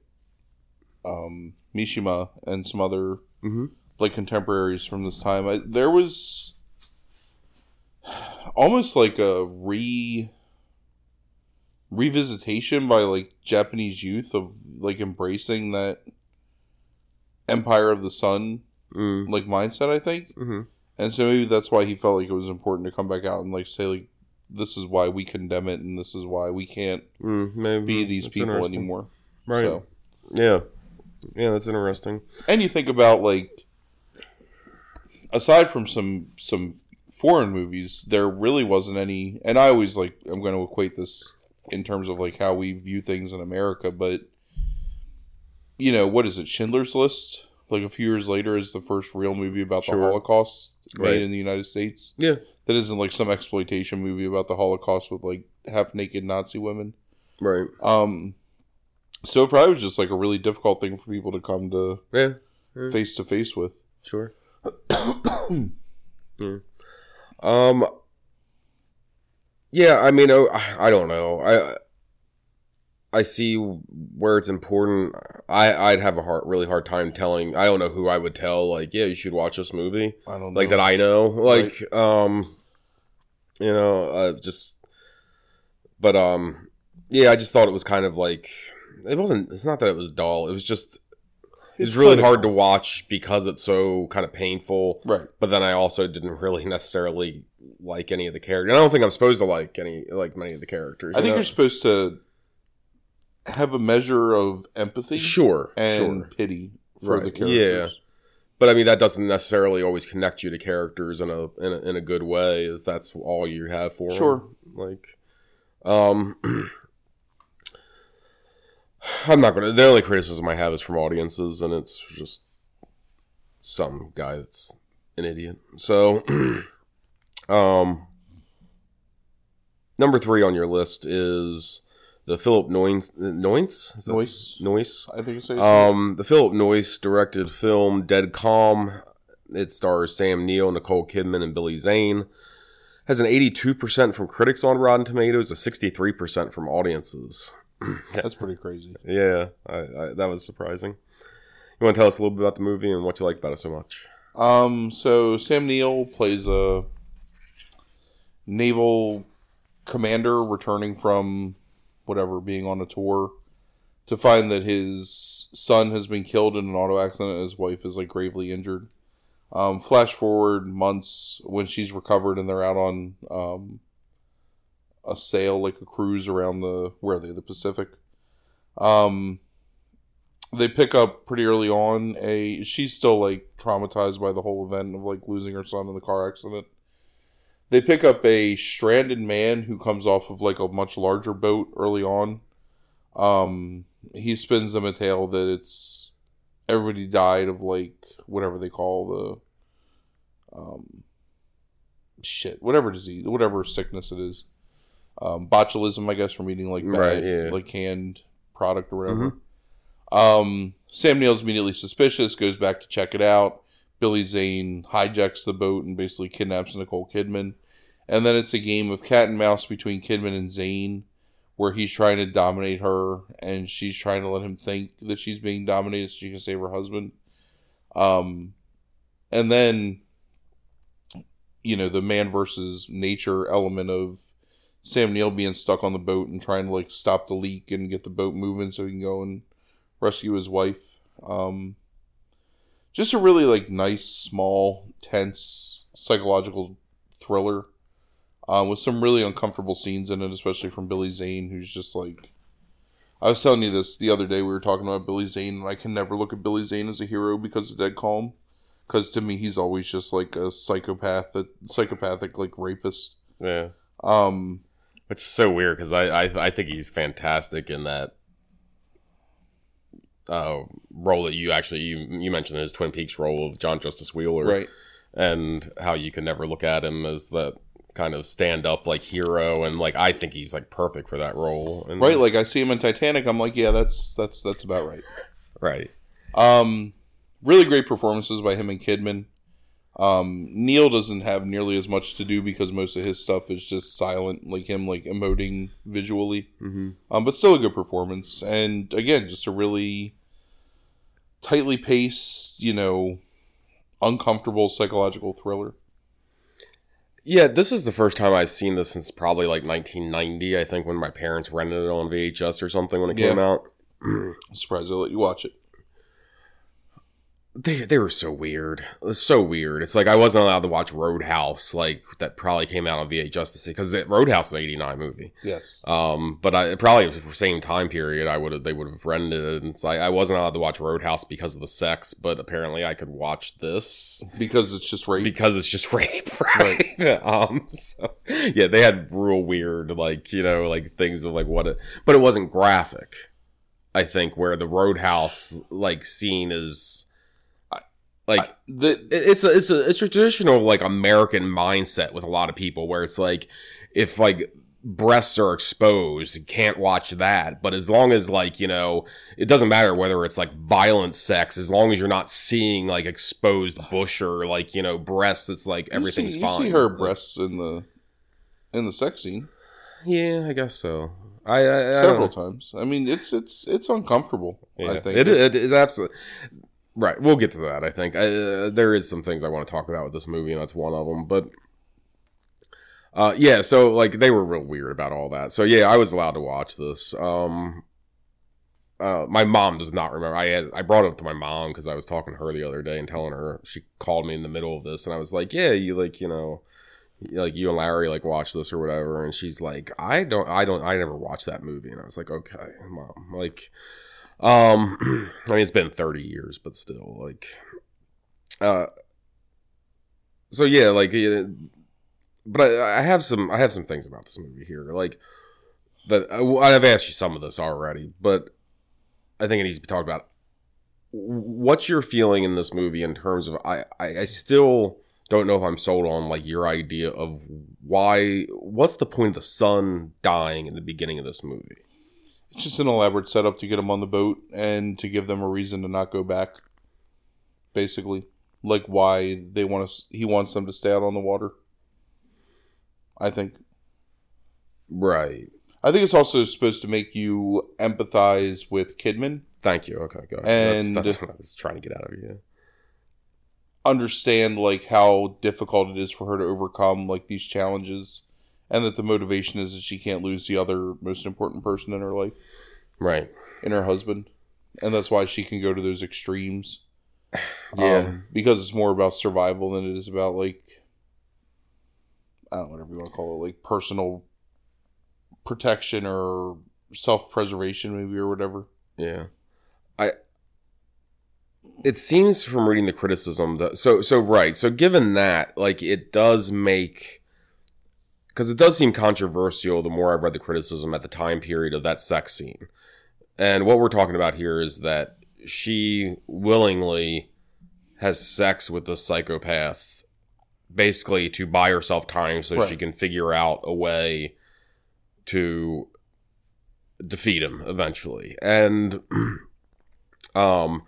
um Mishima and some other hmm like contemporaries from this time. I, there was almost like a re revisitation by like Japanese youth of like embracing that Empire of the Sun mm. like mindset. I think. hmm And so maybe that's why he felt like it was important to come back out and like say like this is why we condemn it and this is why we can't mm, maybe. be these That's people anymore. right. So- yeah. Yeah that's interesting. And you think about like aside from some some foreign movies, there really wasn't any and I always like I'm going to equate this in terms of like how we view things in America, but you know, what is it? Schindler's List? Like a few years later is the first real movie about the Holocaust made Right. in the United States. yeah that isn't like some exploitation movie about the Holocaust with like half naked Nazi women. right Um, so it probably was just like a really difficult thing for people to come to Yeah. face to face with. Sure. yeah. Um. Yeah, I mean, oh, I I don't know. I I see where it's important. I I'd have a hard, really hard time telling. I don't know who I would tell. Like, yeah, you should watch this movie. I don't know. Like that, I know. Like, um, you know, uh, just. But um, yeah, I just thought it was kind of like it wasn't. It's not that it was dull. It was just it's, It's really hard to watch because it's so kind of painful. Right. But then I also didn't really necessarily like any of the characters. I don't think I'm supposed to like any like many of the characters. I you think know? you're supposed to have a measure of empathy sure, and sure. pity for Right, the characters. Yeah. But I mean, that doesn't necessarily always connect you to characters in a in a, in a good way. If that's all you have for Sure. Like, um, I'm not gonna. The only criticism I have is from audiences, and it's just some guy that's an idiot. So, um, number three on your list is the Philip Noyce. Noyce? Noyce. Noyce. I think it's Um, the Philip Noyce directed film Dead Calm. It stars Sam Neill, Nicole Kidman, and Billy Zane. Has an 82% from critics on Rotten Tomatoes, a 63% from audiences. That's pretty crazy. Yeah, I, I, that was surprising. You want to tell us a little bit about the movie and what you like about it so much? Um, so Sam Neill plays a naval commander returning from whatever being on a tour to find that his son has been killed in an auto accident and his wife is like gravely injured. Um, flash forward months when she's recovered and they're out on um, a sail, like a cruise around the where are they the Pacific. Um, they pick up pretty early on a she's still like traumatized by the whole event of like losing her son in the car accident. They pick up a stranded man who comes off of like a much larger boat early on. Um, he spins them a tale that it's everybody died of like whatever they call the um shit whatever disease whatever sickness it is um botulism i guess from eating like bad Right, yeah. like canned product or whatever um sam neill's immediately suspicious goes back to check it out billy zane hijacks the boat and basically kidnaps nicole kidman and then it's a game of cat and mouse between kidman and zane where he's trying to dominate her and she's trying to let him think that she's being dominated so she can save her husband. Um, and then, you know, the man versus nature element of Sam Neill being stuck on the boat and trying to like stop the leak and get the boat moving so he can go and rescue his wife. Um, just a really like nice, small, tense psychological thriller um, with some really uncomfortable scenes in it, especially from Billy Zane, who's just like. I was telling you this the other day. We were talking about Billy Zane, and I can never look at Billy Zane as a hero because of Dead Calm. Because to me, he's always just like a psychopath, that psychopathic like rapist. Yeah, Um, it's so weird because I, I I think he's fantastic in that uh, role that you actually you you mentioned his Twin Peaks role of John Justice Wheeler, right. and how you can never look at him as that kind of stand up like hero and like I think he's like perfect for that role. And, Right, like I see him in Titanic. I'm like, yeah, that's that's that's about right. right. Um, really great performances by him and Kidman. Um, Neill doesn't have nearly as much to do because most of his stuff is just silent, like him like emoting visually. Mm-hmm. Um, but still a good performance, and again, just a really tightly paced, you know, uncomfortable psychological thriller. Yeah, this is the first time I've seen this since probably like 1990. I think when my parents rented it on VHS or something when it came out. I'm surprised they let you watch it. They they were so weird. It was so weird. It's like I wasn't allowed to watch Roadhouse, like that probably came out on VHS because Roadhouse is an '89 movie. Yes. Um, but I probably was the same time period. I would have they would have rented it. And it's like I wasn't allowed to watch Roadhouse because of the sex, but apparently I could watch this Because it's just rape. because it's just rape, right? um, so yeah, they had real weird like you know like things of like what it, but it wasn't graphic. I think where the Roadhouse like scene is like the, it's a it's a it's a traditional like American mindset with a lot of people where it's like if like breasts are exposed you can't watch that but as long as like you know it doesn't matter whether it's like violent sex as long as you're not seeing like exposed bush or like you know breasts it's like everything's you see, fine You see her breasts in the in the sex scene yeah i guess so i i, I several don't, times. I mean, it's it's it's uncomfortable. yeah. I think it, it, it absolutely right we'll get to that i think I, uh, there is some things i want to talk about with this movie and that's one of them but uh yeah so like they were real weird about all that so yeah i was allowed to watch this um uh, my mom does not remember. I had, I brought it up to my mom because I was talking to her the other day and telling her she called me in the middle of this and I was like, yeah, you like you know, like you and Larry like watch this or whatever and she's like, I don't, I don't, I never watched that movie and I was like, okay, mom, like, um, I mean it's been thirty years, but still like, uh, so yeah, like, but I, I have some, I have some things about this movie here, like that I've asked you some of this already, but I think it needs to be talked about. What's your feeling in this movie in terms of I, I, I still don't know if I'm sold on like your idea of why what's the point of the son dying in the beginning of this movie? It's just an elaborate setup to get them on the boat and to give them a reason to not go back. Basically, like why they want to. He wants them to stay out on the water. I think. Right. I think it's also supposed to make you empathize with Kidman, Thank you. Okay, go. And- that's, that's what I was trying to get out of you. understand like how difficult it is for her to overcome like these challenges, and that the motivation is that she can't lose the other most important person in her life, Right. in her husband, and that's why she can go to those extremes. Yeah. Um, because it's more about survival than it is about like I don't know whatever you want to call it, like personal protection or self preservation, maybe or whatever. Yeah. I it seems from reading the criticism that so so right. So given that, like it does make because it does seem controversial the more I've read the criticism at the time period of that sex scene. And what we're talking about here is that she willingly has sex with the psychopath basically to buy herself time so she can figure out a way to defeat him eventually and um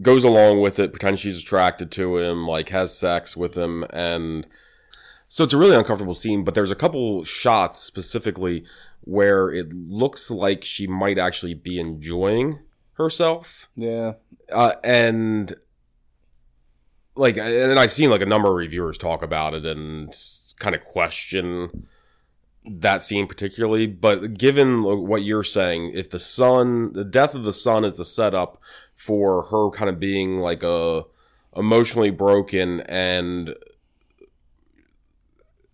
goes along with it pretends she's attracted to him like has sex with him and so it's a really uncomfortable scene but there's a couple shots specifically where it looks like she might actually be enjoying herself Yeah. uh, and like and i've seen like a number of reviewers talk about it and kind of question that scene particularly but given what you're saying if the son the death of the son is the setup for her kind of being like a emotionally broken and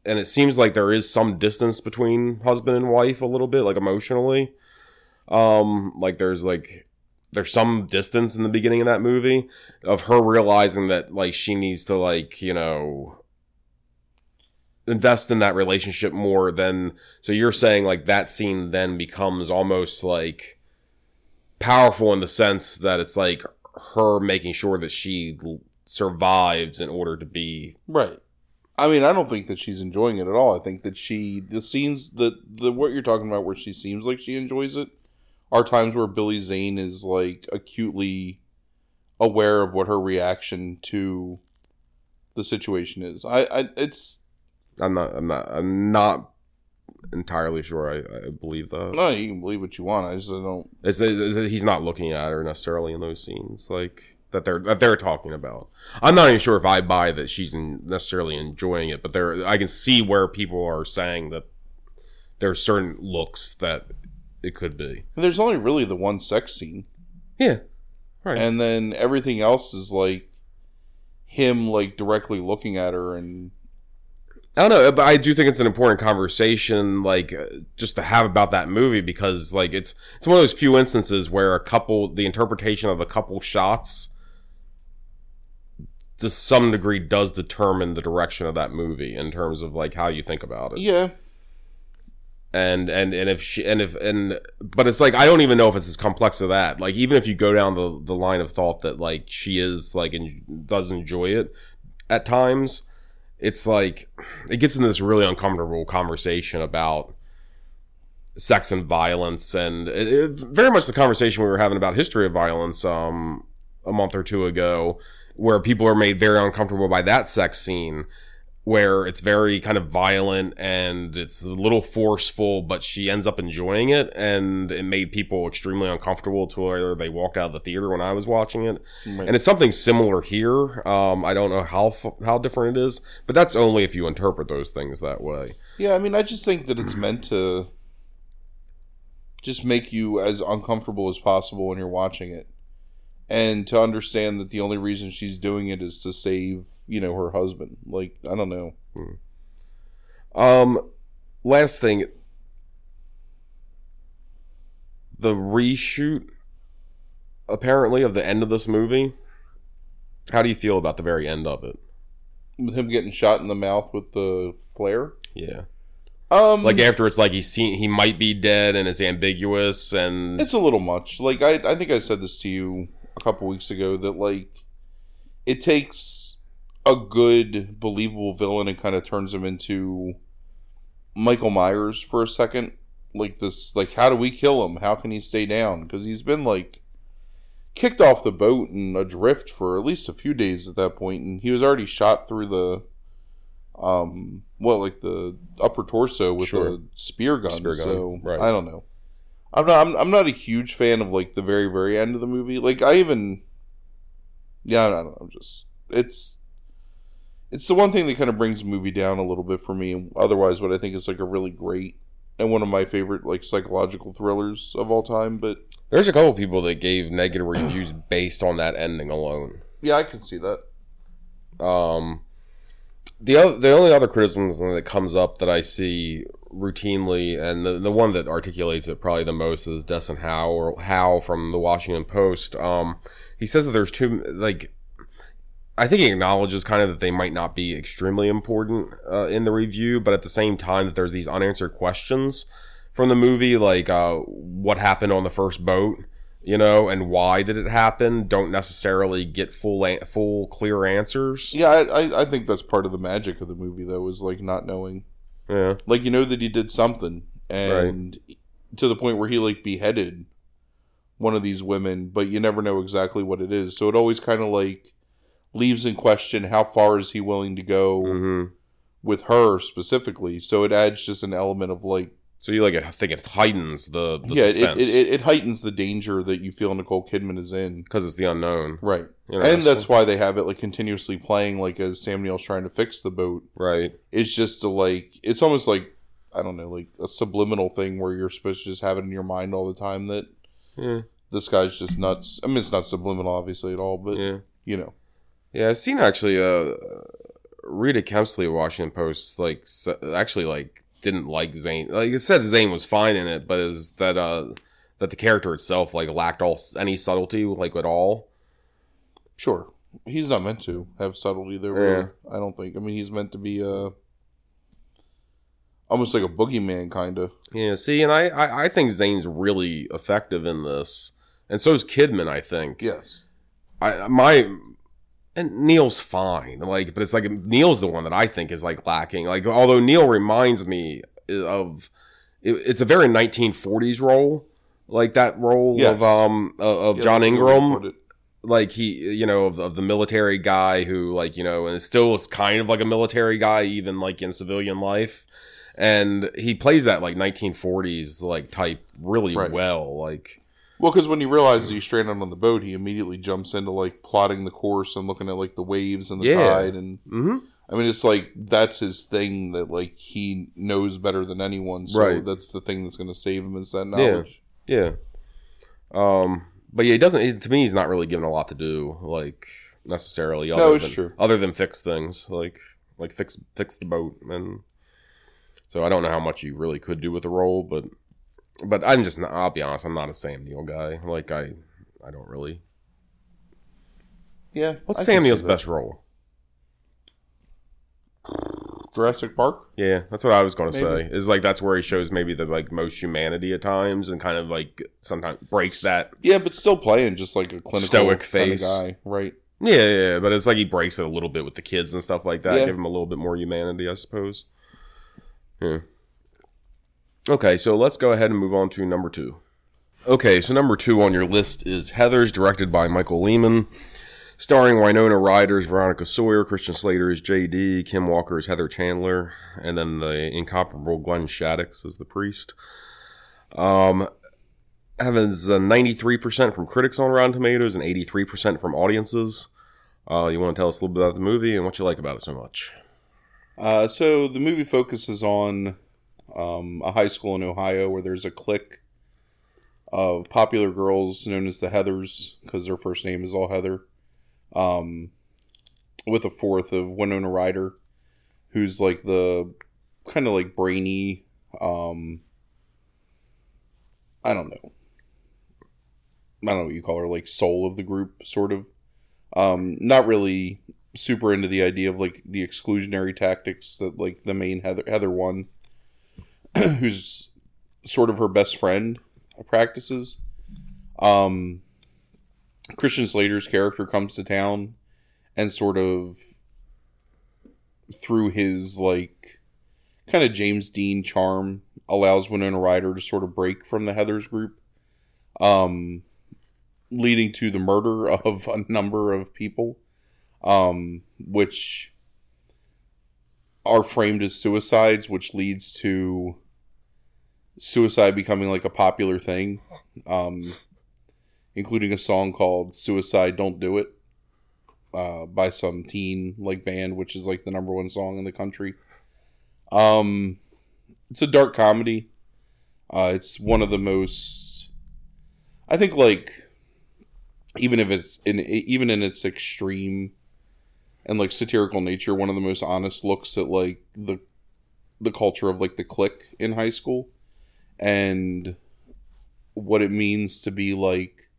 and it seems like there is some distance between husband and wife a little bit like emotionally um like there's like there's some distance in the beginning of that movie of her realizing that like she needs to like you know invest in that relationship more than so you're saying like that scene then becomes almost like powerful in the sense that it's like her making sure that she survives in order to be Right. I mean, I don't think that she's enjoying it at all. I think that she the scenes that the what you're talking about where she seems like she enjoys it are times where Billy Zane is like acutely aware of what her reaction to the situation is. I, I it's i'm not i'm not i'm not entirely sure i, I believe that no, you can believe what you want. I just don't. It's that he's not looking at her necessarily in those scenes, like that they're that they're talking about. I'm not even sure if I buy that she's necessarily enjoying it, but there I can see where people are saying that there are certain looks that it could be. There's only really the one sex scene, Yeah, right. and then everything else is like him like directly looking at her and I don't know, but I do think it's an important conversation, like uh, just to have about that movie because, like, it's it's one of those few instances where a couple, the interpretation of a couple shots, to some degree, does determine the direction of that movie in terms of like how you think about it. yeah, And and and if she and if and but it's like I don't even know if it's as complex as that. Like even if you go down the the line of thought that like she is like and does enjoy it at times it's like it gets into this really uncomfortable conversation about sex and violence and it, it- very much the conversation we were having about history of violence um a month or two ago where people are made very uncomfortable by that sex scene where it's very kind of violent and it's a little forceful but she ends up enjoying it and it made people extremely uncomfortable to where they walked out of the theater when I was watching it Right. and it's something similar here. Um, I don't know how how different it is, but that's only if you interpret those things that way. Yeah, I mean, I just think that it's meant to just make you as uncomfortable as possible when you're watching it. And to understand that the only reason she's doing it is to save, you know, her husband. Like, I don't know. Um, last thing, the reshoot apparently of the end of this movie. How do you feel about the very end of it? With him getting shot in the mouth with the flare. Yeah, Um like after it's like he's seen he might be dead and it's ambiguous and it's a little much. Like I I think I said this to you a couple weeks ago that like it takes a good believable villain and kind of turns him into Michael Myers for a second. Like this like how do we kill him? How can he stay down? Cuz he's been like kicked off the boat and adrift for at least a few days at that point and he was already shot through the um well, like the upper torso with Sure. a spear gun. Spear gun, so right. I don't know. I'm not. I'm, I'm not a huge fan of like the very very end of the movie. Like I even. Yeah, I don't know. I'm just. It's. It's the one thing that kind of brings the movie down a little bit for me. Otherwise, what I think is like a really great and one of my favorite like psychological thrillers of all time. But There's a couple people that gave negative reviews based on that ending alone. yeah, I can see that. Um, the other, the only other criticism that comes up that I see routinely, and the, the one that articulates it probably the most is Desson Howe or Howe from the Washington Post. Um, he says that there's too like. I think he acknowledges kind of that they might not be extremely important uh, in the review, but at the same time that there's these unanswered questions from the movie, like uh, what happened on the first boat, you know, and why did it happen, don't necessarily get full an- full clear answers. Yeah, I, I I think that's part of the magic of the movie though is like not knowing. Yeah, Like you know that he did something, and to the point where he like beheaded one of these women, but you never know exactly what it is. So it always kind of like leaves in question how far is he willing to go hmm with her specifically. So it adds just an element of like So you like? I think it heightens the, the yeah, it, suspense it, it, it heightens the danger that you feel Nicole Kidman is in. because it's the unknown, Right. you know, and so- that's why they have it like continuously playing like as Sam Neill's trying to fix the boat. right. It's just to like it's almost like I don't know, like a subliminal thing where you're supposed to just have it in your mind all the time that Yeah, this guy's just nuts. I mean, it's not subliminal, obviously, at all, but yeah, you know, yeah. I've seen actually. Uh, Rita Kempley Washington Post like actually like didn't like Zane. Like it said Zane was fine in it, but is that uh that the character itself like lacked all any subtlety like at all. sure, he's not meant to have subtlety there. Really. I don't think. I mean, he's meant to be uh almost like a boogeyman, kind of. Yeah, see, and I, I I think Zane's really effective in this, and so is Kidman. I think. Yes. I my and Neill's fine, like, but it's like Neill's the one that I think is like lacking. Like, although Neill reminds me of, it, it's a very 1940s role, like that role Yes. of um of of Yeah, John that's a good way to Ingram, like he you know of, of the military guy who like you know and still is kind of like a military guy even like in civilian life. And he plays that like 1940s like type really Right. well, like Well, because when he realizes he's stranded on the boat, he immediately jumps into like plotting the course and looking at like the waves and the Yeah. tide, and mhm. I mean, it's like that's his thing that like he knows better than anyone. So Right. that's the thing that's going to save him is that knowledge. Yeah. Um, but yeah, he doesn't. He, to me, he's not really given a lot to do, like necessarily. Other No, it's than, true. Other than fix things, like like fix fix the boat, and so I don't know how much you really could do with the role, but but I'm just not. I'll be honest, I'm not a Sam Neill guy. Like I, I don't really. Yeah. What's I Sam Neill's best role? Jurassic Park. Yeah, that's what I was going to say. Is like that's where he shows maybe the like most humanity at times, and kind of like sometimes breaks that Yeah, but still playing just like a clinical Stoic kind of face. guy, right? Yeah, yeah, yeah, but it's like he breaks it a little bit with the kids and stuff like that. Yeah. Give him a little bit more humanity, I suppose. Yeah. Okay, so let's go ahead and move on to number two. Okay, so number two on your list is Heather's, directed by Michael Lehmann, starring Winona Ryder as Veronica Sawyer, Christian Slater as JD, Kim Walker as Heather Chandler, and then the incomparable Glenn Shadix as the priest. Um, Evans uh, 93% from critics on Rotten Tomatoes and 83% from audiences. Uh, you want to tell us a little bit about the movie and what you like about it so much? Uh, so the movie focuses on um, a high school in Ohio where there's a clique of popular girls known as the Heathers because their first name is all Heather. Um, with a fourth of Winona Ryder, who's like the kind of like brainy. Um, I don't know. I don't know what you call her, like soul of the group, sort of. Um, not really super into the idea of like the exclusionary tactics that like the main Heather Heather one, who's sort of her best friend, practices. Um, Christian Slater's character comes to town and sort of through his like kind of James Dean charm allows Winona Ryder to sort of break from the Heathers group. Um, leading to the murder of a number of people um, which are framed as suicides, which leads to suicide becoming like a popular thing, um, including a song called "Suicide Don't Do It" uh, by some teen like band, which is like the number one song in the country. Um, it's a dark comedy. Uh, it's one of the most, I think, like even if it's in even in its extreme and like satirical nature, one of the most honest looks at like the the culture of like the clique in high school and what it means to be like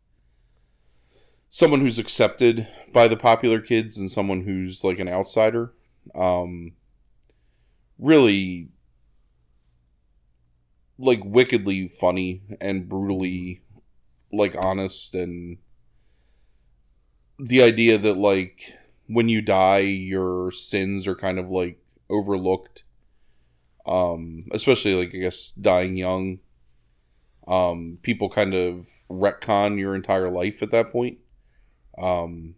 someone who's accepted by the popular kids and someone who's like an outsider. Um, really, like wickedly funny and brutally like honest and the idea that like when you die your sins are kind of like overlooked um especially like i guess dying young. Um people kind of retcon your entire life at that point. Um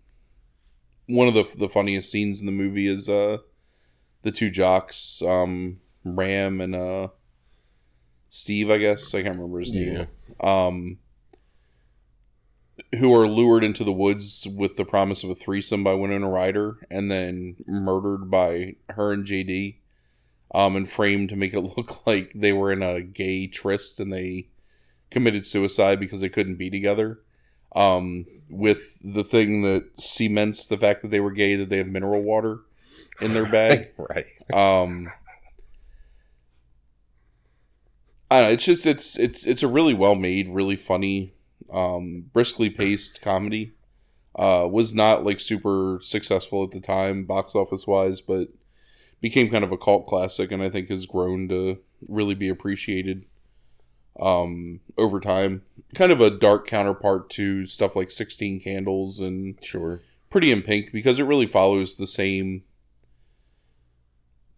one of the the funniest scenes in the movie is uh the two jocks um ram and uh steve i guess. I can't remember his name. Um who are lured into the woods with the promise of a threesome by Winona Ryder and then murdered by her and JD um, and framed to make it look like they were in a gay tryst and they committed suicide because they couldn't be together. Um, with the thing that cements the fact that they were gay that they have mineral water in their bag. right. Um, I don't know, it's just it's it's it's a really well made, really funny um, briskly paced comedy. Uh, was not like super successful at the time, box office wise, but became kind of a cult classic, and I think has grown to really be appreciated um, over time. Kind of a dark counterpart to stuff like Sixteen Candles and Sure. Pretty in Pink because it really follows the same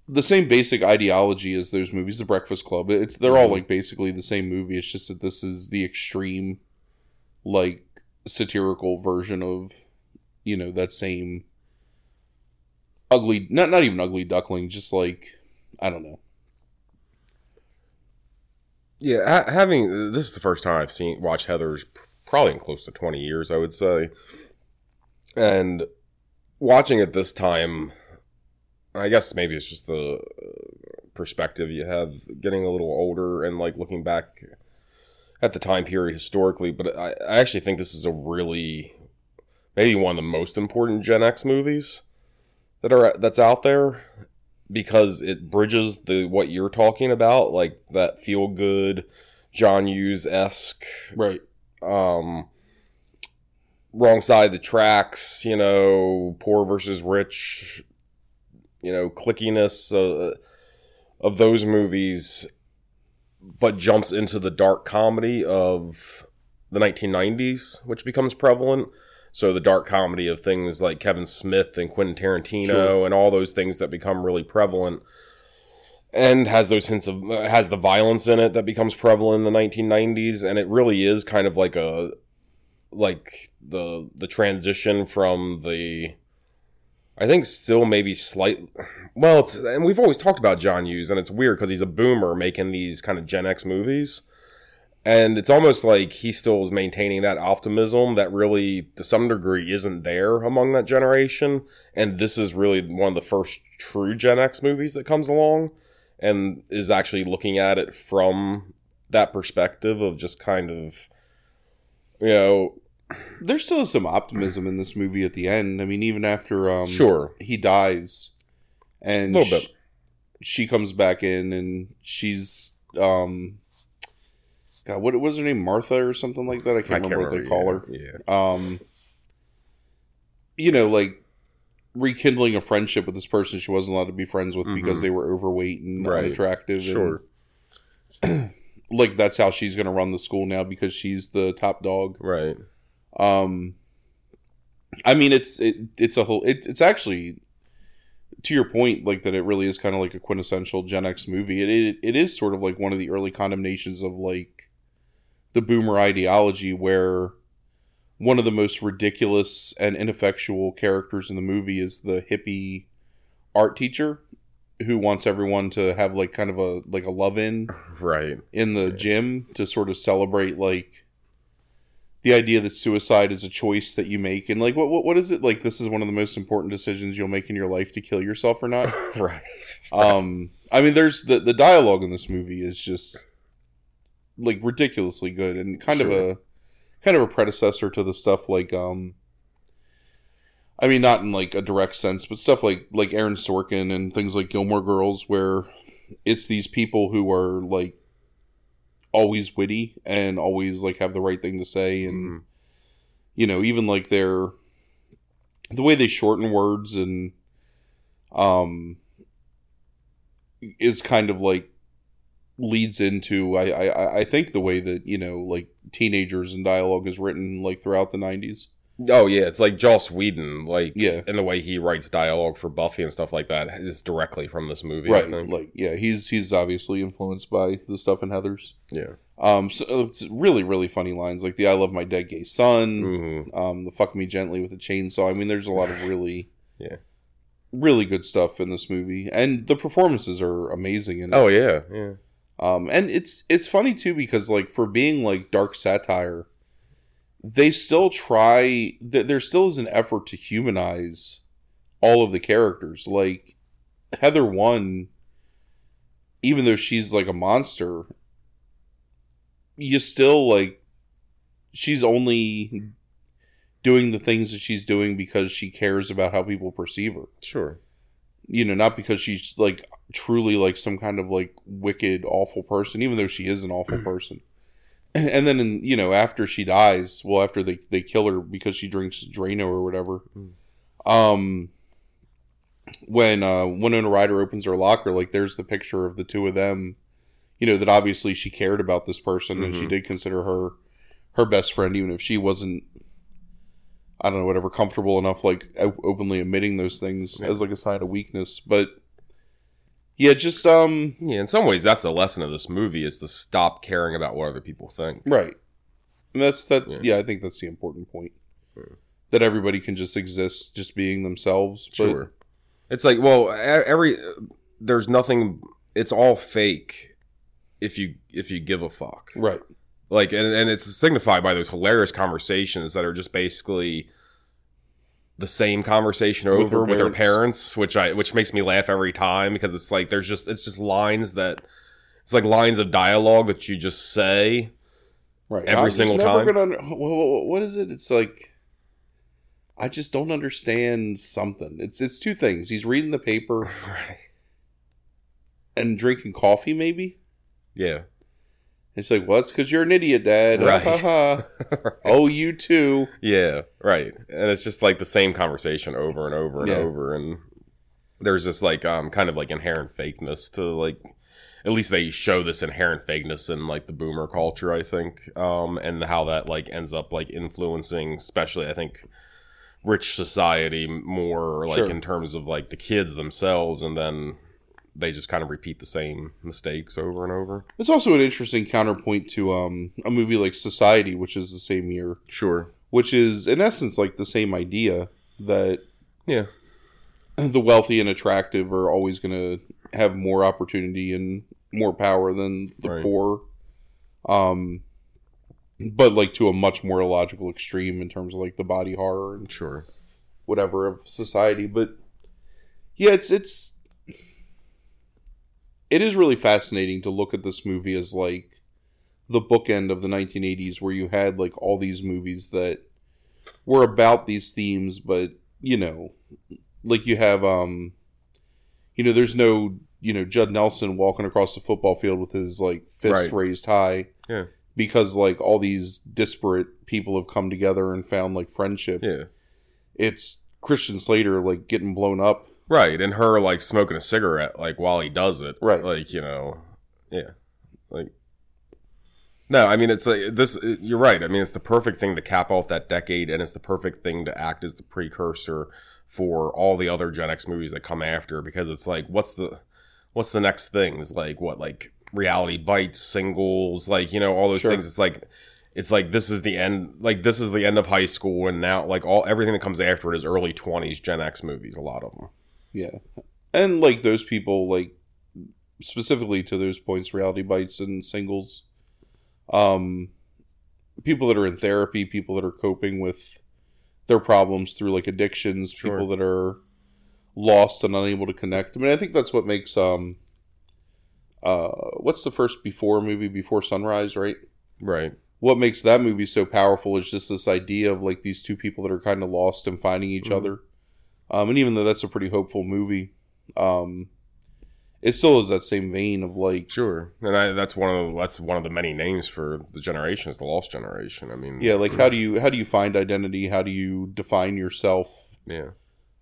the same basic ideology as those movies. The Breakfast Club. It's they're all Mhm. like basically the same movie. It's just that this is the extreme, like satirical version of, you know, that same ugly. Not not even ugly duckling. Just like I don't know. Yeah, ha- having this is the first time I've seen watched Heather's probably in close to twenty years, I would say, and watching it this time, I guess maybe it's just the uh, perspective you have getting a little older and like looking back at the time period historically. But I, I actually think this is a really maybe one of the most important Gen X movies that are that's out there because it bridges the what you're talking about, like that feel good John Hughes esque Right. um wrong side of the tracks, you know, poor versus rich, you know, clickiness uh, of those movies, but jumps into the dark comedy of the 1990s, which becomes prevalent. So the dark comedy of things like Kevin Smith and Quentin Tarantino Sure. and all those things that become really prevalent and has those hints of uh, has the violence in it that becomes prevalent in the 1990s and it really is kind of like a like the the transition from the I think still maybe slight well it's and we've always talked about John Hughes and it's weird because he's a boomer making these kind of Gen X movies and it's almost like he still is maintaining that optimism that really to some degree isn't there among that generation and this is really one of the first true Gen X movies that comes along and is actually looking at it from that perspective of just kind of you know There's still some optimism in this movie at the end. I mean, even after um, sure he dies, and A little sh- bit. she comes back in, and she's um, God, what was her name? Martha or something like that. I can't, remember, what they call her. yeah, Um, you know, like rekindling a friendship with this person she wasn't allowed to be friends with because Mhm. they were overweight and Right. unattractive. and, sure like that's how she's going to run the school now because she's the top dog. right Um, I mean, it's it, it's a whole. It, it's actually to your point, like that. It really is kind of like a quintessential Gen X movie. It, it it is sort of like one of the early condemnations of like the boomer ideology, where one of the most ridiculous and ineffectual characters in the movie is the hippie art teacher who wants everyone to have like kind of a like a love in Right. in the gym to sort of celebrate like the idea that suicide is a choice that you make and like what what, what is it like this is one of the most important decisions you'll make in your life to kill yourself or not Right. um i mean there's the the dialogue in this movie is just like ridiculously good and kind of a kind of a predecessor to the stuff like um I mean, not in like a direct sense, but stuff like like Aaron Sorkin and things like Gilmore Girls, where it's these people who are like always witty and always like have the right thing to say, and Mhm. you know, even like their the way they shorten words and um is kind of like leads into I, I I think the way that you know like teenagers and dialogue is written like throughout the nineties. Oh yeah, it's like Joss Whedon, like Yeah. and the way he writes dialogue for Buffy and stuff like that is directly from this movie. I right like yeah he's he's obviously influenced by the stuff in heathers yeah. um so it's really really funny lines like the i love my dead gay son hmm um the fuck me gently with a chainsaw i mean there's a lot of really Yeah. really good stuff in this movie and the performances are amazing in it. Oh yeah, yeah. Um and it's it's funny too because like for being like dark satire they still try th- there still is an effort to humanize all of the characters like heather one even though she's like a monster you still like she's only doing the things that she's doing because she cares about how people perceive her Sure. you know not because she's like truly like some kind of like wicked awful person even though she is an awful person and, then in, you know after she dies well after they, they kill her because she drinks drano or whatever Mm. um when uh winona ryder opens her locker like there's the picture of the two of them you know that obviously she cared about this person and she Mhm. did consider her her best friend even if she wasn't I don't know, whatever, comfortable enough, like openly admitting those things Yeah. as like a sign of weakness. But yeah, just um, Yeah, in some ways, that's the lesson of this movie: is to stop caring about what other people think. right. And that's that. Yeah. Yeah. I think that's the important point. That everybody can just exist, just being themselves. But, Sure. It's like, well, every there's nothing. It's all fake. If you if you give a fuck, Right. like, and and it's signified by those hilarious conversations that are just basically the same conversation over with parents. parents, which I which makes me laugh every time because it's like there's just it's just lines that it's like lines of dialogue that you just say. Right. Every single time? Under- wha- wha- what is it? It's like I just don't understand something. It's it's two things. He's reading the paper Right. and drinking coffee, maybe. Yeah. And she's like, "Well, it's because you're an idiot, Dad." Right. Ha. oh, you too. Yeah, right. And it's just like the same conversation over and over and Yeah. over and there's this like um kind of like inherent fakeness to like at least they show this inherent fakeness in like the boomer culture, I think. Um and how that like ends up like influencing especially I think rich society more like Sure. in terms of like the kids themselves and then they just kind of repeat the same mistakes over and over. It's also an interesting counterpoint to um, a movie like Society, which is the same year, Sure. which is in essence like the same idea that Yeah. the wealthy and attractive are always going to have more opportunity and more power than the Right. poor. Um, but like to a much more illogical extreme in terms of like the body horror and Sure. whatever of society. But yeah, it's it's it is really fascinating to look at this movie as like the bookend of the 1980s, where you had like all these movies that were about these themes, but you know, like you have um, you know, there's no you know Judd Nelson walking across the football field with his like fist Right. raised high. Yeah. Because like all these disparate people have come together and found like friendship Yeah. it's Christian Slater like getting blown up. Right, and her like smoking a cigarette like while he does it. Right. Like, you know, yeah. Like No, I mean it's like this you're right. I mean it's the perfect thing to cap off that decade and it's the perfect thing to act as the precursor for all the other Gen X movies that come after because it's like what's the what's the next things like what like reality bites singles like you know all those Sure. things it's like it's like this is the end like this is the end of high school and now like all everything that comes after it is early 20s gen x movies a lot of them Yeah. and like those people, like specifically to those points, reality bites and singles. Um, people that are in therapy, people that are coping with their problems through like addictions, Sure. people that are lost and unable to connect. I mean, I think that's what makes um, uh, what's the first before movie before sunrise, right? Right. what makes that movie so powerful is just this idea of like these two people that are kind of lost and finding each Mhm. other. Um, and even though that's a pretty hopeful movie, um, it still is that same vein of like, Sure. And I, that's one of the, that's one of the many names for the generation is the lost generation. I mean, yeah, like how do you how do you find identity? How do you define yourself? yeah.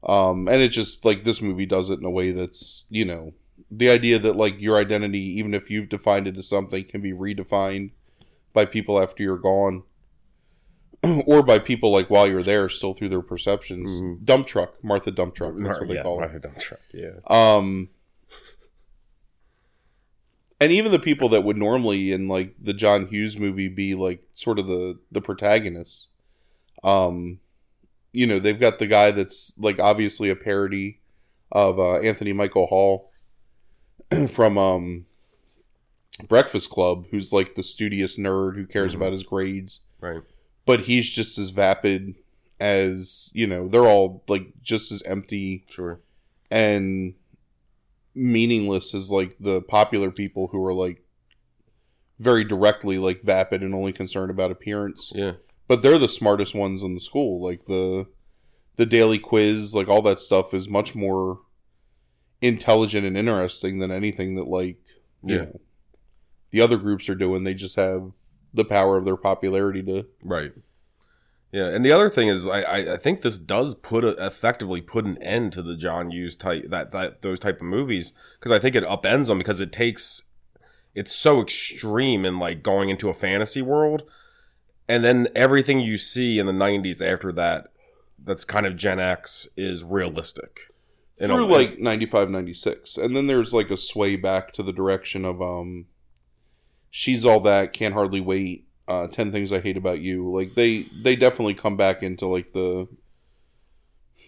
Um, and it just like this movie does it in a way that's you know the idea that like your identity, even if you've defined it as something, can be redefined by people after you're gone. or by people like while you're there, still through their perceptions. Mhm. Dump truck, Martha Dump Truck. That's what they yeah, call it. they dump truck, Yeah. Um, and even the people that would normally in like the John Hughes movie be like sort of the the protagonists. Um, you know, they've got the guy that's like obviously a parody of uh, Anthony Michael Hall from um Breakfast Club, who's like the studious nerd who cares Mhm. about his grades Right. But he's just as vapid as you know they're all like just as empty Sure. and meaningless as like the popular people who are like very directly like vapid and only concerned about appearance Yeah. but they're the smartest ones in the school like the the daily quiz like all that stuff is much more intelligent and interesting than anything that like you Yeah. know the other groups are doing they just have the power of their popularity to Right. Yeah, and the other thing is, I, I, think this does put a, effectively put an end to the John Hughes type that, that those type of movies because I think it upends them because it takes it's so extreme in like going into a fantasy world, and then everything you see in the '90s after that, that's kind of Gen X is realistic. Through like 95 96 and then there's like a sway back to the direction of um she's all that can't hardly wait uh 10 things i hate about you. Like they they definitely come back into like the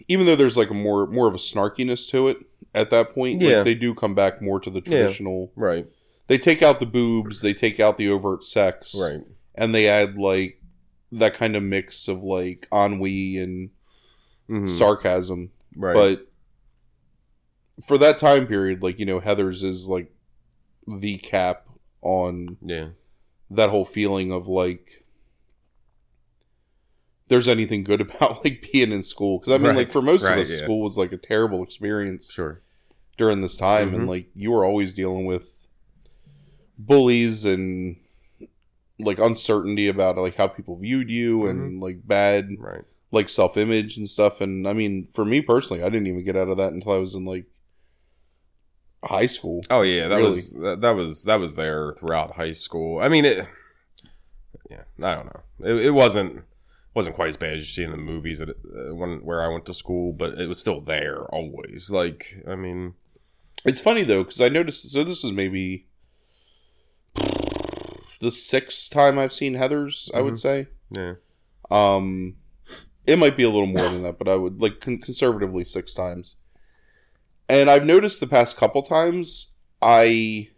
even though there's like a more more of a snarkiness to it at that point Yeah. like they do come back more to the traditional. Right, they take out the boobs they take out the overt sex. Right, and they add like that kind of mix of like ennui and Mhm. sarcasm. Right, but for that time period like you know heather's is like the cap on yeah, that whole feeling of like there's anything good about like being in school because i mean like for most right, of us yeah. school was like a terrible experience sure, during this time Mhm. and like you were always dealing with bullies and like uncertainty about like how people viewed you and Mm-hmm. like bad right. like self image and stuff. And I mean, for me personally, I didn't even get out of that until I was in like high school. Oh yeah, that Really? was that, that was that was there throughout high school. I mean, it. Yeah, I don't know. It, it wasn't wasn't quite as bad as you see in the movies at, uh, when where I went to school, but it was still there always. Like, I mean, It's funny though because I noticed. So this is maybe the sixth time I've seen Heather's. I would Mhm. say. yeah, Um, it might be a little more than that, but I would like con- conservatively six times. And I've noticed the past couple times I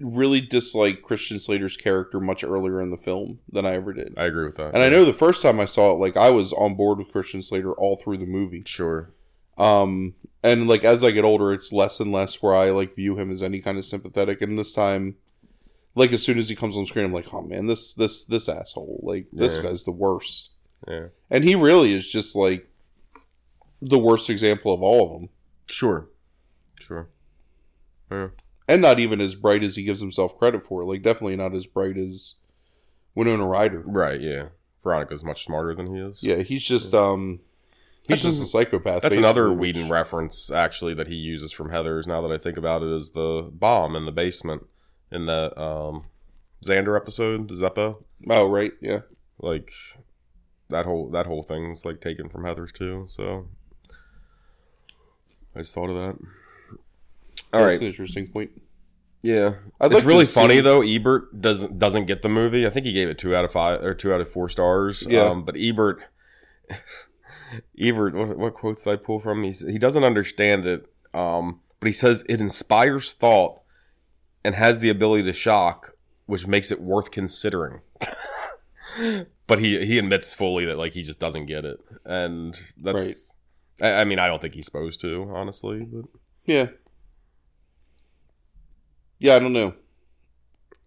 really dislike Christian Slater's character much earlier in the film than I ever did. I agree with that. And I know the first time I saw it, like I was on board with Christian Slater all through the movie. sure, Um, and like as I get older, it's less and less where I like view him as any kind of sympathetic. And this time, like as soon as he comes on screen, I'm like, oh man, this this this asshole, like this Yeah. guy's the worst. yeah, And he really is just like the worst example of all of them, sure, sure. Yeah, and not even as bright as he gives himself credit for. Like definitely not as bright as Winona Ryder. right. Yeah, Veronica's much smarter than he is. Yeah, he's just um, he's That's just a psychopath. That's another basically, Whedon reference, actually, that he uses from Heather's. Now that I think about it, is the bomb in the basement in the um, Xander episode, the Zeppo. Oh right, yeah. Like that whole that whole thing's like taken from Heather's too. So I just thought of that. All That's right, an interesting point. yeah, I'd it's like really see- funny though. Ebert doesn't doesn't get the movie. I think he gave it two out of five or two out of four stars. Yeah. Um, but Ebert, Ebert, what, what quotes did I pull from? He he doesn't understand it, Um, but he says it inspires thought and has the ability to shock, which makes it worth considering. but he he admits fully that like he just doesn't get it, and that's. I, I mean, I don't think he's supposed to, honestly. But Yeah. Yeah, I don't know.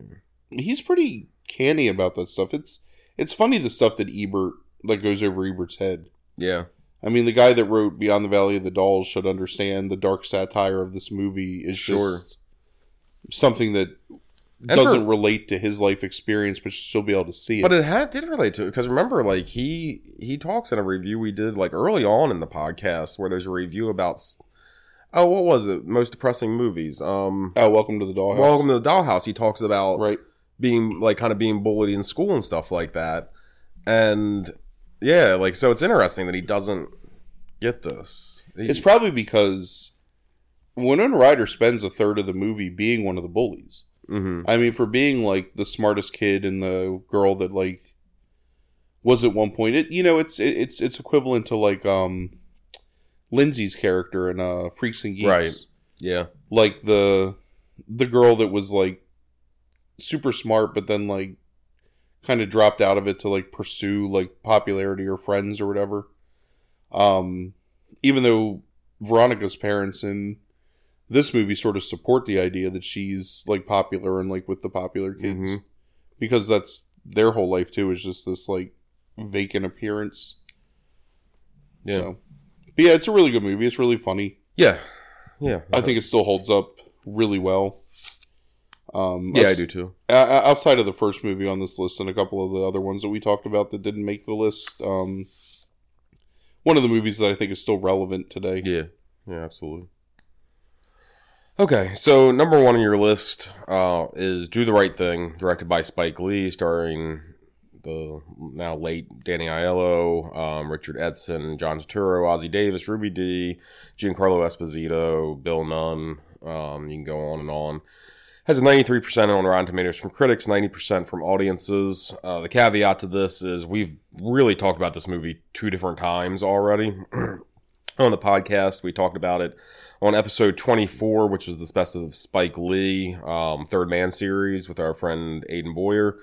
Hmm. He's pretty canny about that stuff. It's it's funny the stuff that Ebert that goes over Ebert's head. yeah, I mean, the guy that wrote Beyond the Valley of the Dolls should understand the dark satire of this movie is Sure. just something that And doesn't for- relate to his life experience, but she'll be able to see it. But it had did relate to it because remember, like he he talks in a review we did like early on in the podcast where there's a review about oh what was it most depressing movies um oh, welcome to the dollhouse. Welcome to the Dollhouse. He talks about right. being like kind of being bullied in school and stuff like that, and yeah, like so it's interesting that he doesn't get this. He- It's probably because Winona Ryder spends a third of the movie being one of the bullies. Mhm. I mean, for being like the smartest kid and the girl that like was at one point, it you know, it's it, it's it's equivalent to like um Lindsay's character in uh Freaks and Geeks, Right. yeah, Like the the girl that was like super smart, but then like kind of dropped out of it to like pursue like popularity or friends or whatever. Um, even though Veronica's parents in this movie sort of support the idea that she's like popular and like with the popular kids Mhm. because that's their whole life too is just this like vacant appearance. yeah, So, but yeah, it's a really good movie. It's really funny. yeah, yeah. I think it still holds up really well. Um, yeah, I do too. outside of the first movie on this list and a couple of the other ones that we talked about that didn't make the list, um, one of the movies that I think is still relevant today. Yeah, yeah, absolutely. Okay, so number one on your list uh, is "Do the Right Thing," directed by Spike Lee, starring the now late Danny Aiello, um, Richard Edson, John Turturro, Ossie Davis, Ruby Dee, Giancarlo Esposito, Bill Nunn. Um, you can go on and on. Has a 93% on Rotten Tomatoes from critics, 90% from audiences. Uh, the caveat to this is we've really talked about this movie two different times already on the podcast. We talked about it on episode 24, which was the best of Spike Lee, um, Third Man series with our friend Aiden Boyer.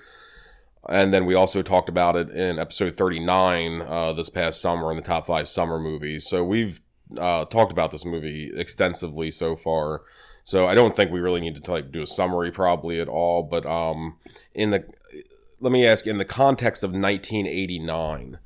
And then we also talked about it in episode 39 uh, this past summer in the top five summer movies. So we've uh, talked about this movie extensively so far. So I don't think we really need to like do a summary probably at all. But um, in the let me ask in the context of 1989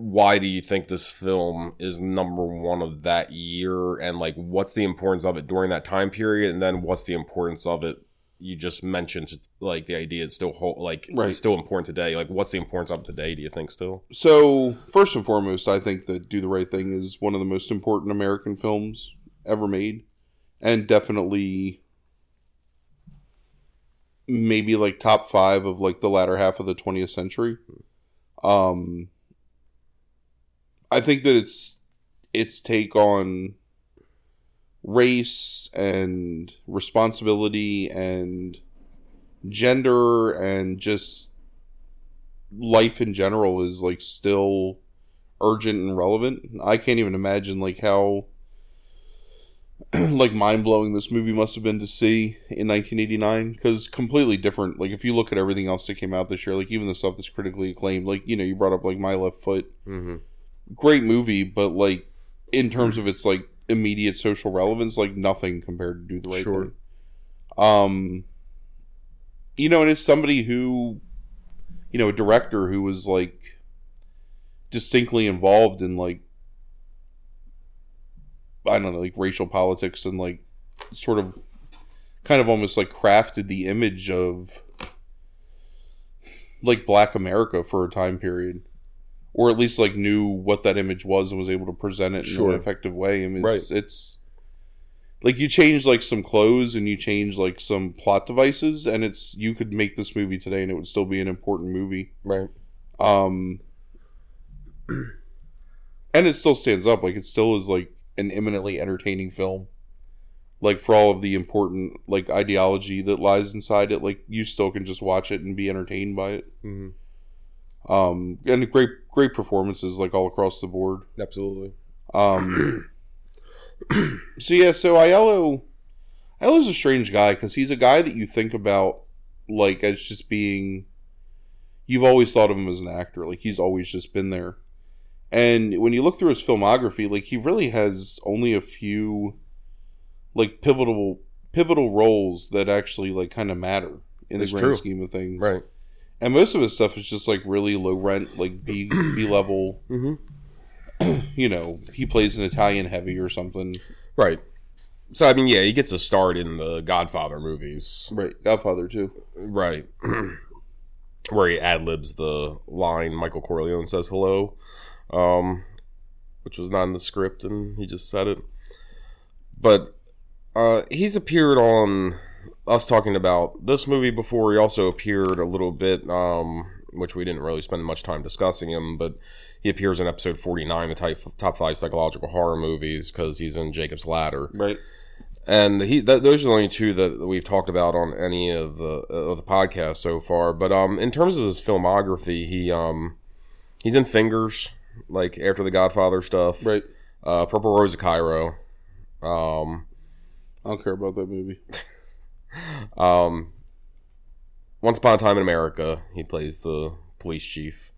why do you think this film is number one of that year and like what's the importance of it during that time period and then what's the importance of it you just mentioned like the idea is still whole, like Right. it's still important today like what's the importance of today do you think still So, first and foremost, I think that Do the Right Thing is one of the most important American films ever made. And definitely maybe like top five of like the latter half of the 20th century. Um, I think that it's its take on race and responsibility and gender and just life in general is like still urgent and relevant. I can't even imagine like how like mind blowing this movie must have been to see in 1989 because completely different. Like if you look at everything else that came out this year, like even the stuff that's critically acclaimed, like you know you brought up like My Left Foot, mm-hmm. Great movie, but like in terms of its like immediate social relevance, like nothing compared to Do the Right Sure. Thing. Um, you know, and it's somebody who, you know, a director who was like distinctly involved in like I don't know, like racial politics and like sort of kind of almost like crafted the image of like black America for a time period. Or at least like knew what that image was and was able to present it in Sure. an effective way. I mean it's, it's like you change like some clothes and you change like some plot devices and it's you could make this movie today and it would still be an important movie. right Um, and it still stands up. Like it still is like an eminently entertaining film. Like for all of the important like ideology that lies inside it, like you still can just watch it and be entertained by it. mm-hmm. Um, and a great great performances like all across the board. absolutely Um. so yeah, so Aiello, Aiello's a strange guy because he's a guy that you think about like as just being. You've always thought of him as an actor, like he's always just been there. And when you look through his filmography, like he really has only a few, like pivotal pivotal roles that actually like kind of matter in It's the grand true. scheme of things. Right. And most of his stuff is just like really low rent, like B B level. Mm-hmm. You know, he plays an Italian heavy or something. Right. So I mean, yeah, he gets a start in the Godfather movies, Right, Godfather too. right? Where he ad libs the line Michael Corleone says hello, um, which was not in the script, and he just said it. But uh, he's appeared on us talking about this movie before. He also appeared a little bit, um, which we didn't really spend much time discussing him, but he appears in episode 49, the type, top five psychological horror movies, because he's in Jacob's Ladder. Right. And he, th- those are the only two that we've talked about on any of the of the podcast so far. But um, in terms of his filmography, he um, he's in Fingers, like after the Godfather stuff. Right. Uh, Purple Rose of Cairo. Um, I don't care about that movie. um, Once Upon a Time in America, he plays the police chief.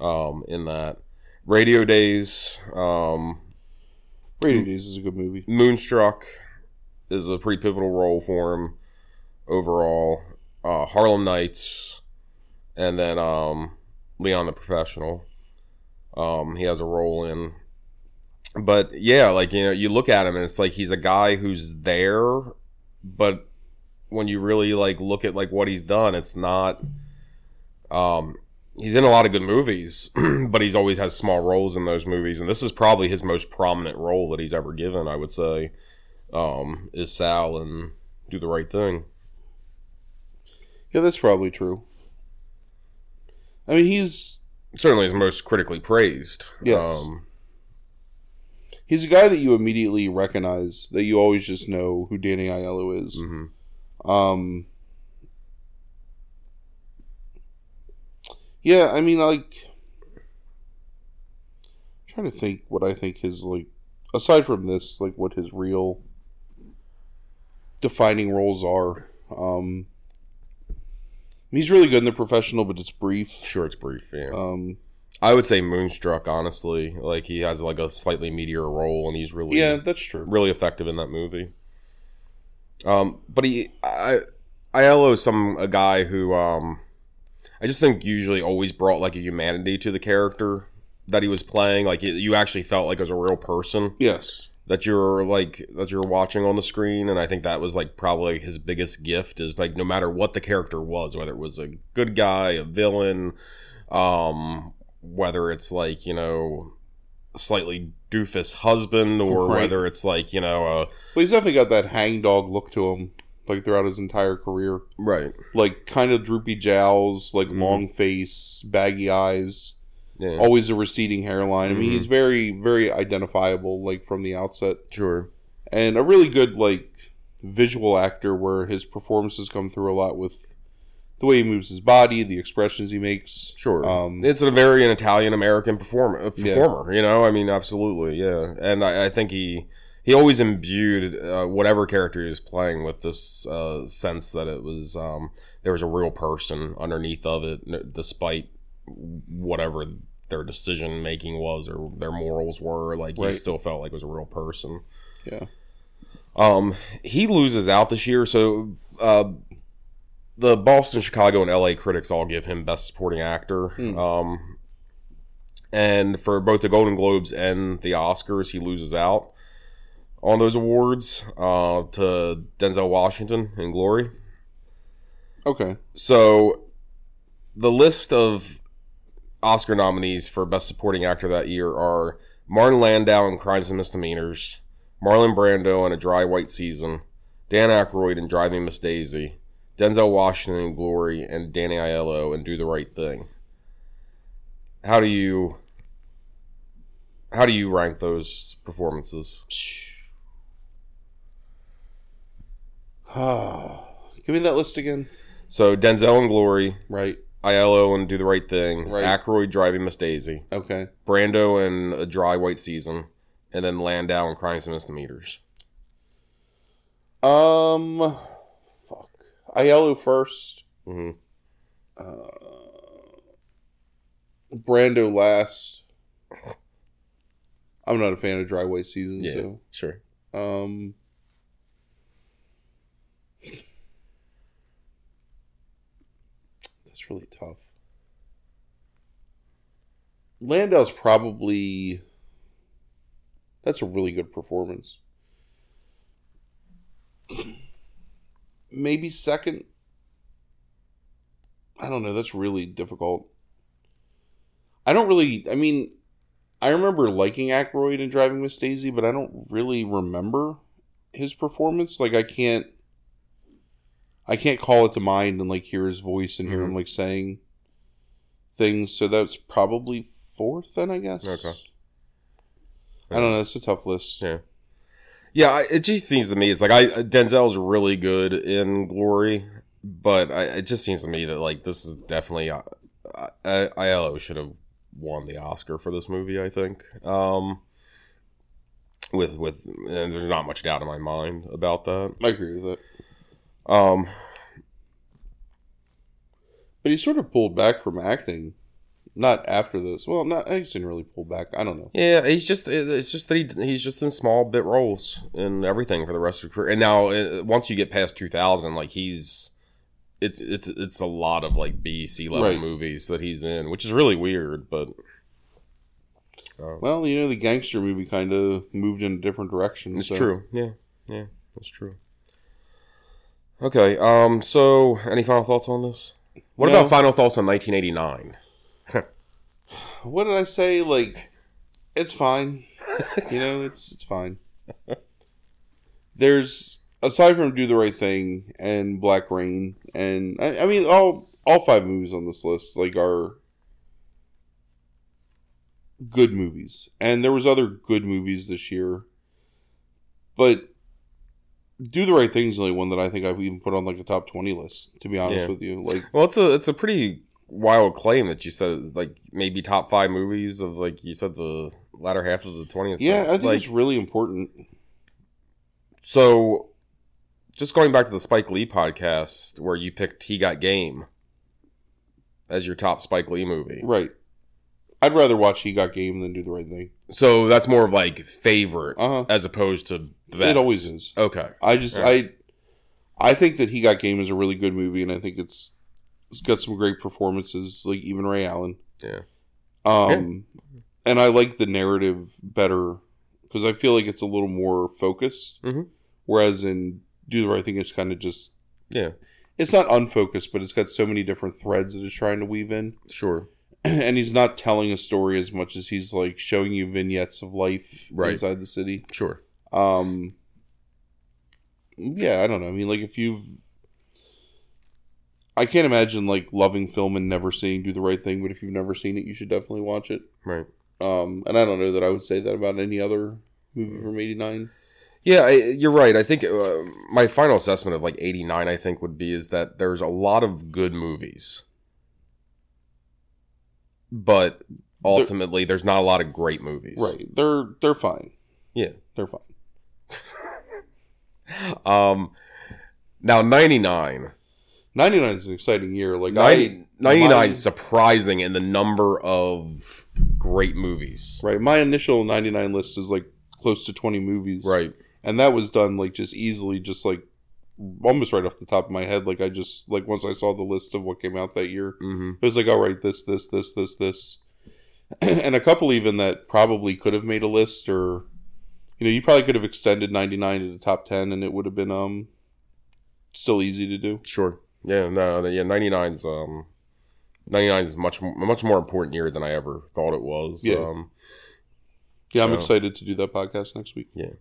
Um, in that Radio Days, um, Radio Days is a good movie. Moonstruck is a pretty pivotal role for him overall. Uh, Harlem Nights, and then um, Leon the Professional. Um, he has a role in. But yeah, like you know, you look at him and it's like he's a guy who's there, but when you really like look at like what he's done, it's not. Um, he's in a lot of good movies, but he's always has small roles in those movies, and this is probably his most prominent role that he's ever given. I would say, um, is Sal and Do the Right Thing. Yeah, that's probably true. I mean, he's Certainly, his most critically praised. Yes. Um, he's a guy that you immediately recognize. That you always just know who Danny Aiello is. mhm. Um. Yeah, I mean, like, I'm trying to think what I think his like, aside from this, like, what his real defining roles are. Um, he's really good in the professional, but it's brief. Sure, it's brief. Yeah, Um, I would say Moonstruck. Honestly, like he has like a slightly meteor role, and he's really yeah, that's true. really effective in that movie. Um, but he, I, Aiello is some a guy who, um, I just think usually always brought like a humanity to the character that he was playing. Like you- you actually felt like it was a real person Yes. that you're like that you're watching on the screen, and I think that was like probably his biggest gift is like no matter what the character was, whether it was a good guy, a villain, um, whether it's like you know slightly doofus husband or Right. whether it's like you know a Well, he's definitely got that hangdog look to him, like throughout his entire career. right Like kind of droopy jowls, like Mhm. long face, baggy eyes, yeah always a receding hairline. I mean, he's very, very identifiable, like from the outset, sure and a really good like visual actor, where his performances come through a lot with the way he moves his body, the expressions he makes. sure Um, it's a very an Italian American performer uh, Yeah. you know I mean absolutely yeah and I, I think he he always imbued uh, whatever character he was playing with this uh, sense that it was um, there was a real person underneath of it despite whatever their decision making was or their morals were like Right. still felt like it was a real person yeah, um, he loses out this year, so uh, the Boston, Chicago, and LA critics all give him Best Supporting Actor. Hmm. Um, and for both the Golden Globes and the Oscars, he loses out on those awards uh, to Denzel Washington in Glory. okay, So the list of Oscar nominees for Best Supporting Actor that year are Martin Landau in Crimes and Misdemeanors, Marlon Brando in A Dry White Season, Dan Aykroyd in Driving Miss Daisy, Denzel Washington in Glory, and Danny Aiello and Do the Right Thing. How do you how do you rank those performances? give me that list again. So Denzel and Glory, Right. Aiello and Do the Right Thing, Right. Aykroyd driving Miss Daisy, Okay. Brando and A Dry White Season, and then Landau and Crimes and Misdemeanors. Um, Aiello first. hmm Brando last. I'm not a fan of Dry White Season, Yeah, so sure. um. That's really tough. Landau's probably. That's a really good performance. Maybe second. I don't know. That's really difficult. I don't really. I mean, I remember liking Aykroyd and Driving Miss Daisy, but I don't really remember his performance. Like, I can't. I can't call it to mind and like hear his voice and hear him Mhm. like saying things. So that's probably fourth, then I guess. Okay. I don't know. It's a tough list. Yeah. Yeah, I, it just seems to me it's like I Denzel's really good in Glory, but I, it just seems to me that like this is definitely uh, I, Aiello should have won the Oscar for this movie. I think. Um, with with and there's not much doubt in my mind about that. I agree with that. Um, But he sort of pulled back from acting. Not after this. Well, not. I didn't really pull back. I don't know. yeah, he's just it's just that he, he's just in small bit roles and everything for the rest of his career. And now uh, once you get past 2000, like he's it's it's it's a lot of like B C level Right. movies that he's in, which is really weird. But uh, Well, you know, the gangster movie kind of moved in a different direction. it's so- true. Yeah, yeah, that's true. Okay. Um. So, any final thoughts on this? What No. about final thoughts on 1989? What did I say? Like, it's fine. you know, it's it's fine. There's aside from Do the Right Thing and Black Rain, and I, I mean all all five movies on this list like are good movies, and there was other good movies this year, but Do the Right Thing is the only one that I think I've even put on like a top twenty list. To be honest Yeah. with you, like Well, it's a it's a pretty wild claim that you said like maybe top five movies of like you said the latter half of the 20th. yeah, I think like, it's really important. so. Just going back to the Spike Lee podcast where you picked He Got Game as your top Spike Lee movie. Right. I'd rather watch He Got Game than Do the Right Thing. So that's more of like favorite Uh huh. as opposed to the best. It always is. Okay. I just Yeah. I I think that He Got Game is a really good movie, and I think it's it's got some great performances, like even Ray Allen. Yeah. Um, and I like the narrative better because I feel like it's a little more focused. Mhm. Whereas in Do the Right Thing, it's kind of just Yeah. it's not unfocused, but it's got so many different threads that it's trying to weave in. Sure. and he's not telling a story as much as he's like showing you vignettes of life Right. inside the city. Sure. Um yeah, I don't know. I mean like if you've I can't imagine like loving film and never seeing Do the Right Thing, but if you've never seen it, you should definitely watch it. Right. Um and I don't know that I would say that about any other movie from 89. Yeah, I, you're right. I think uh, my final assessment of like 89, I think, would be is that there's a lot of good movies, but ultimately, there's not a lot of great movies. Right. They're they're fine. Yeah. They're fine. Um, now 99. 99 is an exciting year. Like 90, I 99 my- is surprising in the number of great movies. Right. My initial 99 list is like close to 20 movies. Right. and that was done like just easily just like almost right off the top of my head like i just like once i saw the list of what came out that year hmm it was like all right this this this this this and a couple even that probably could have made a list or you know you probably could have extended 99 to the top 10 and it would have been um still easy to do Sure. Yeah. No. Yeah. 99's um. 99 is much much more important year than I ever thought it was. Yeah. Um, yeah i'm So- excited to do that podcast next week Yeah.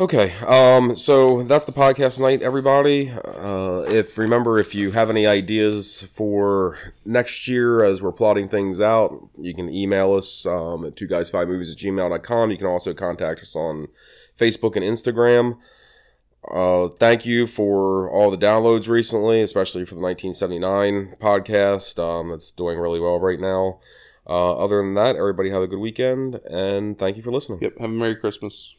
Okay, um, so that's the podcast night, everybody. Uh, if remember, if you have any ideas for next year as we're plotting things out, you can email us um, at two guys five movies at gmail.com. You can also contact us on Facebook and Instagram. Uh, thank you for all the downloads recently, especially for the 1979 podcast. Um, it's doing really well right now. Uh, other than that, everybody have a good weekend and thank you for listening. Yep. Have a Merry Christmas.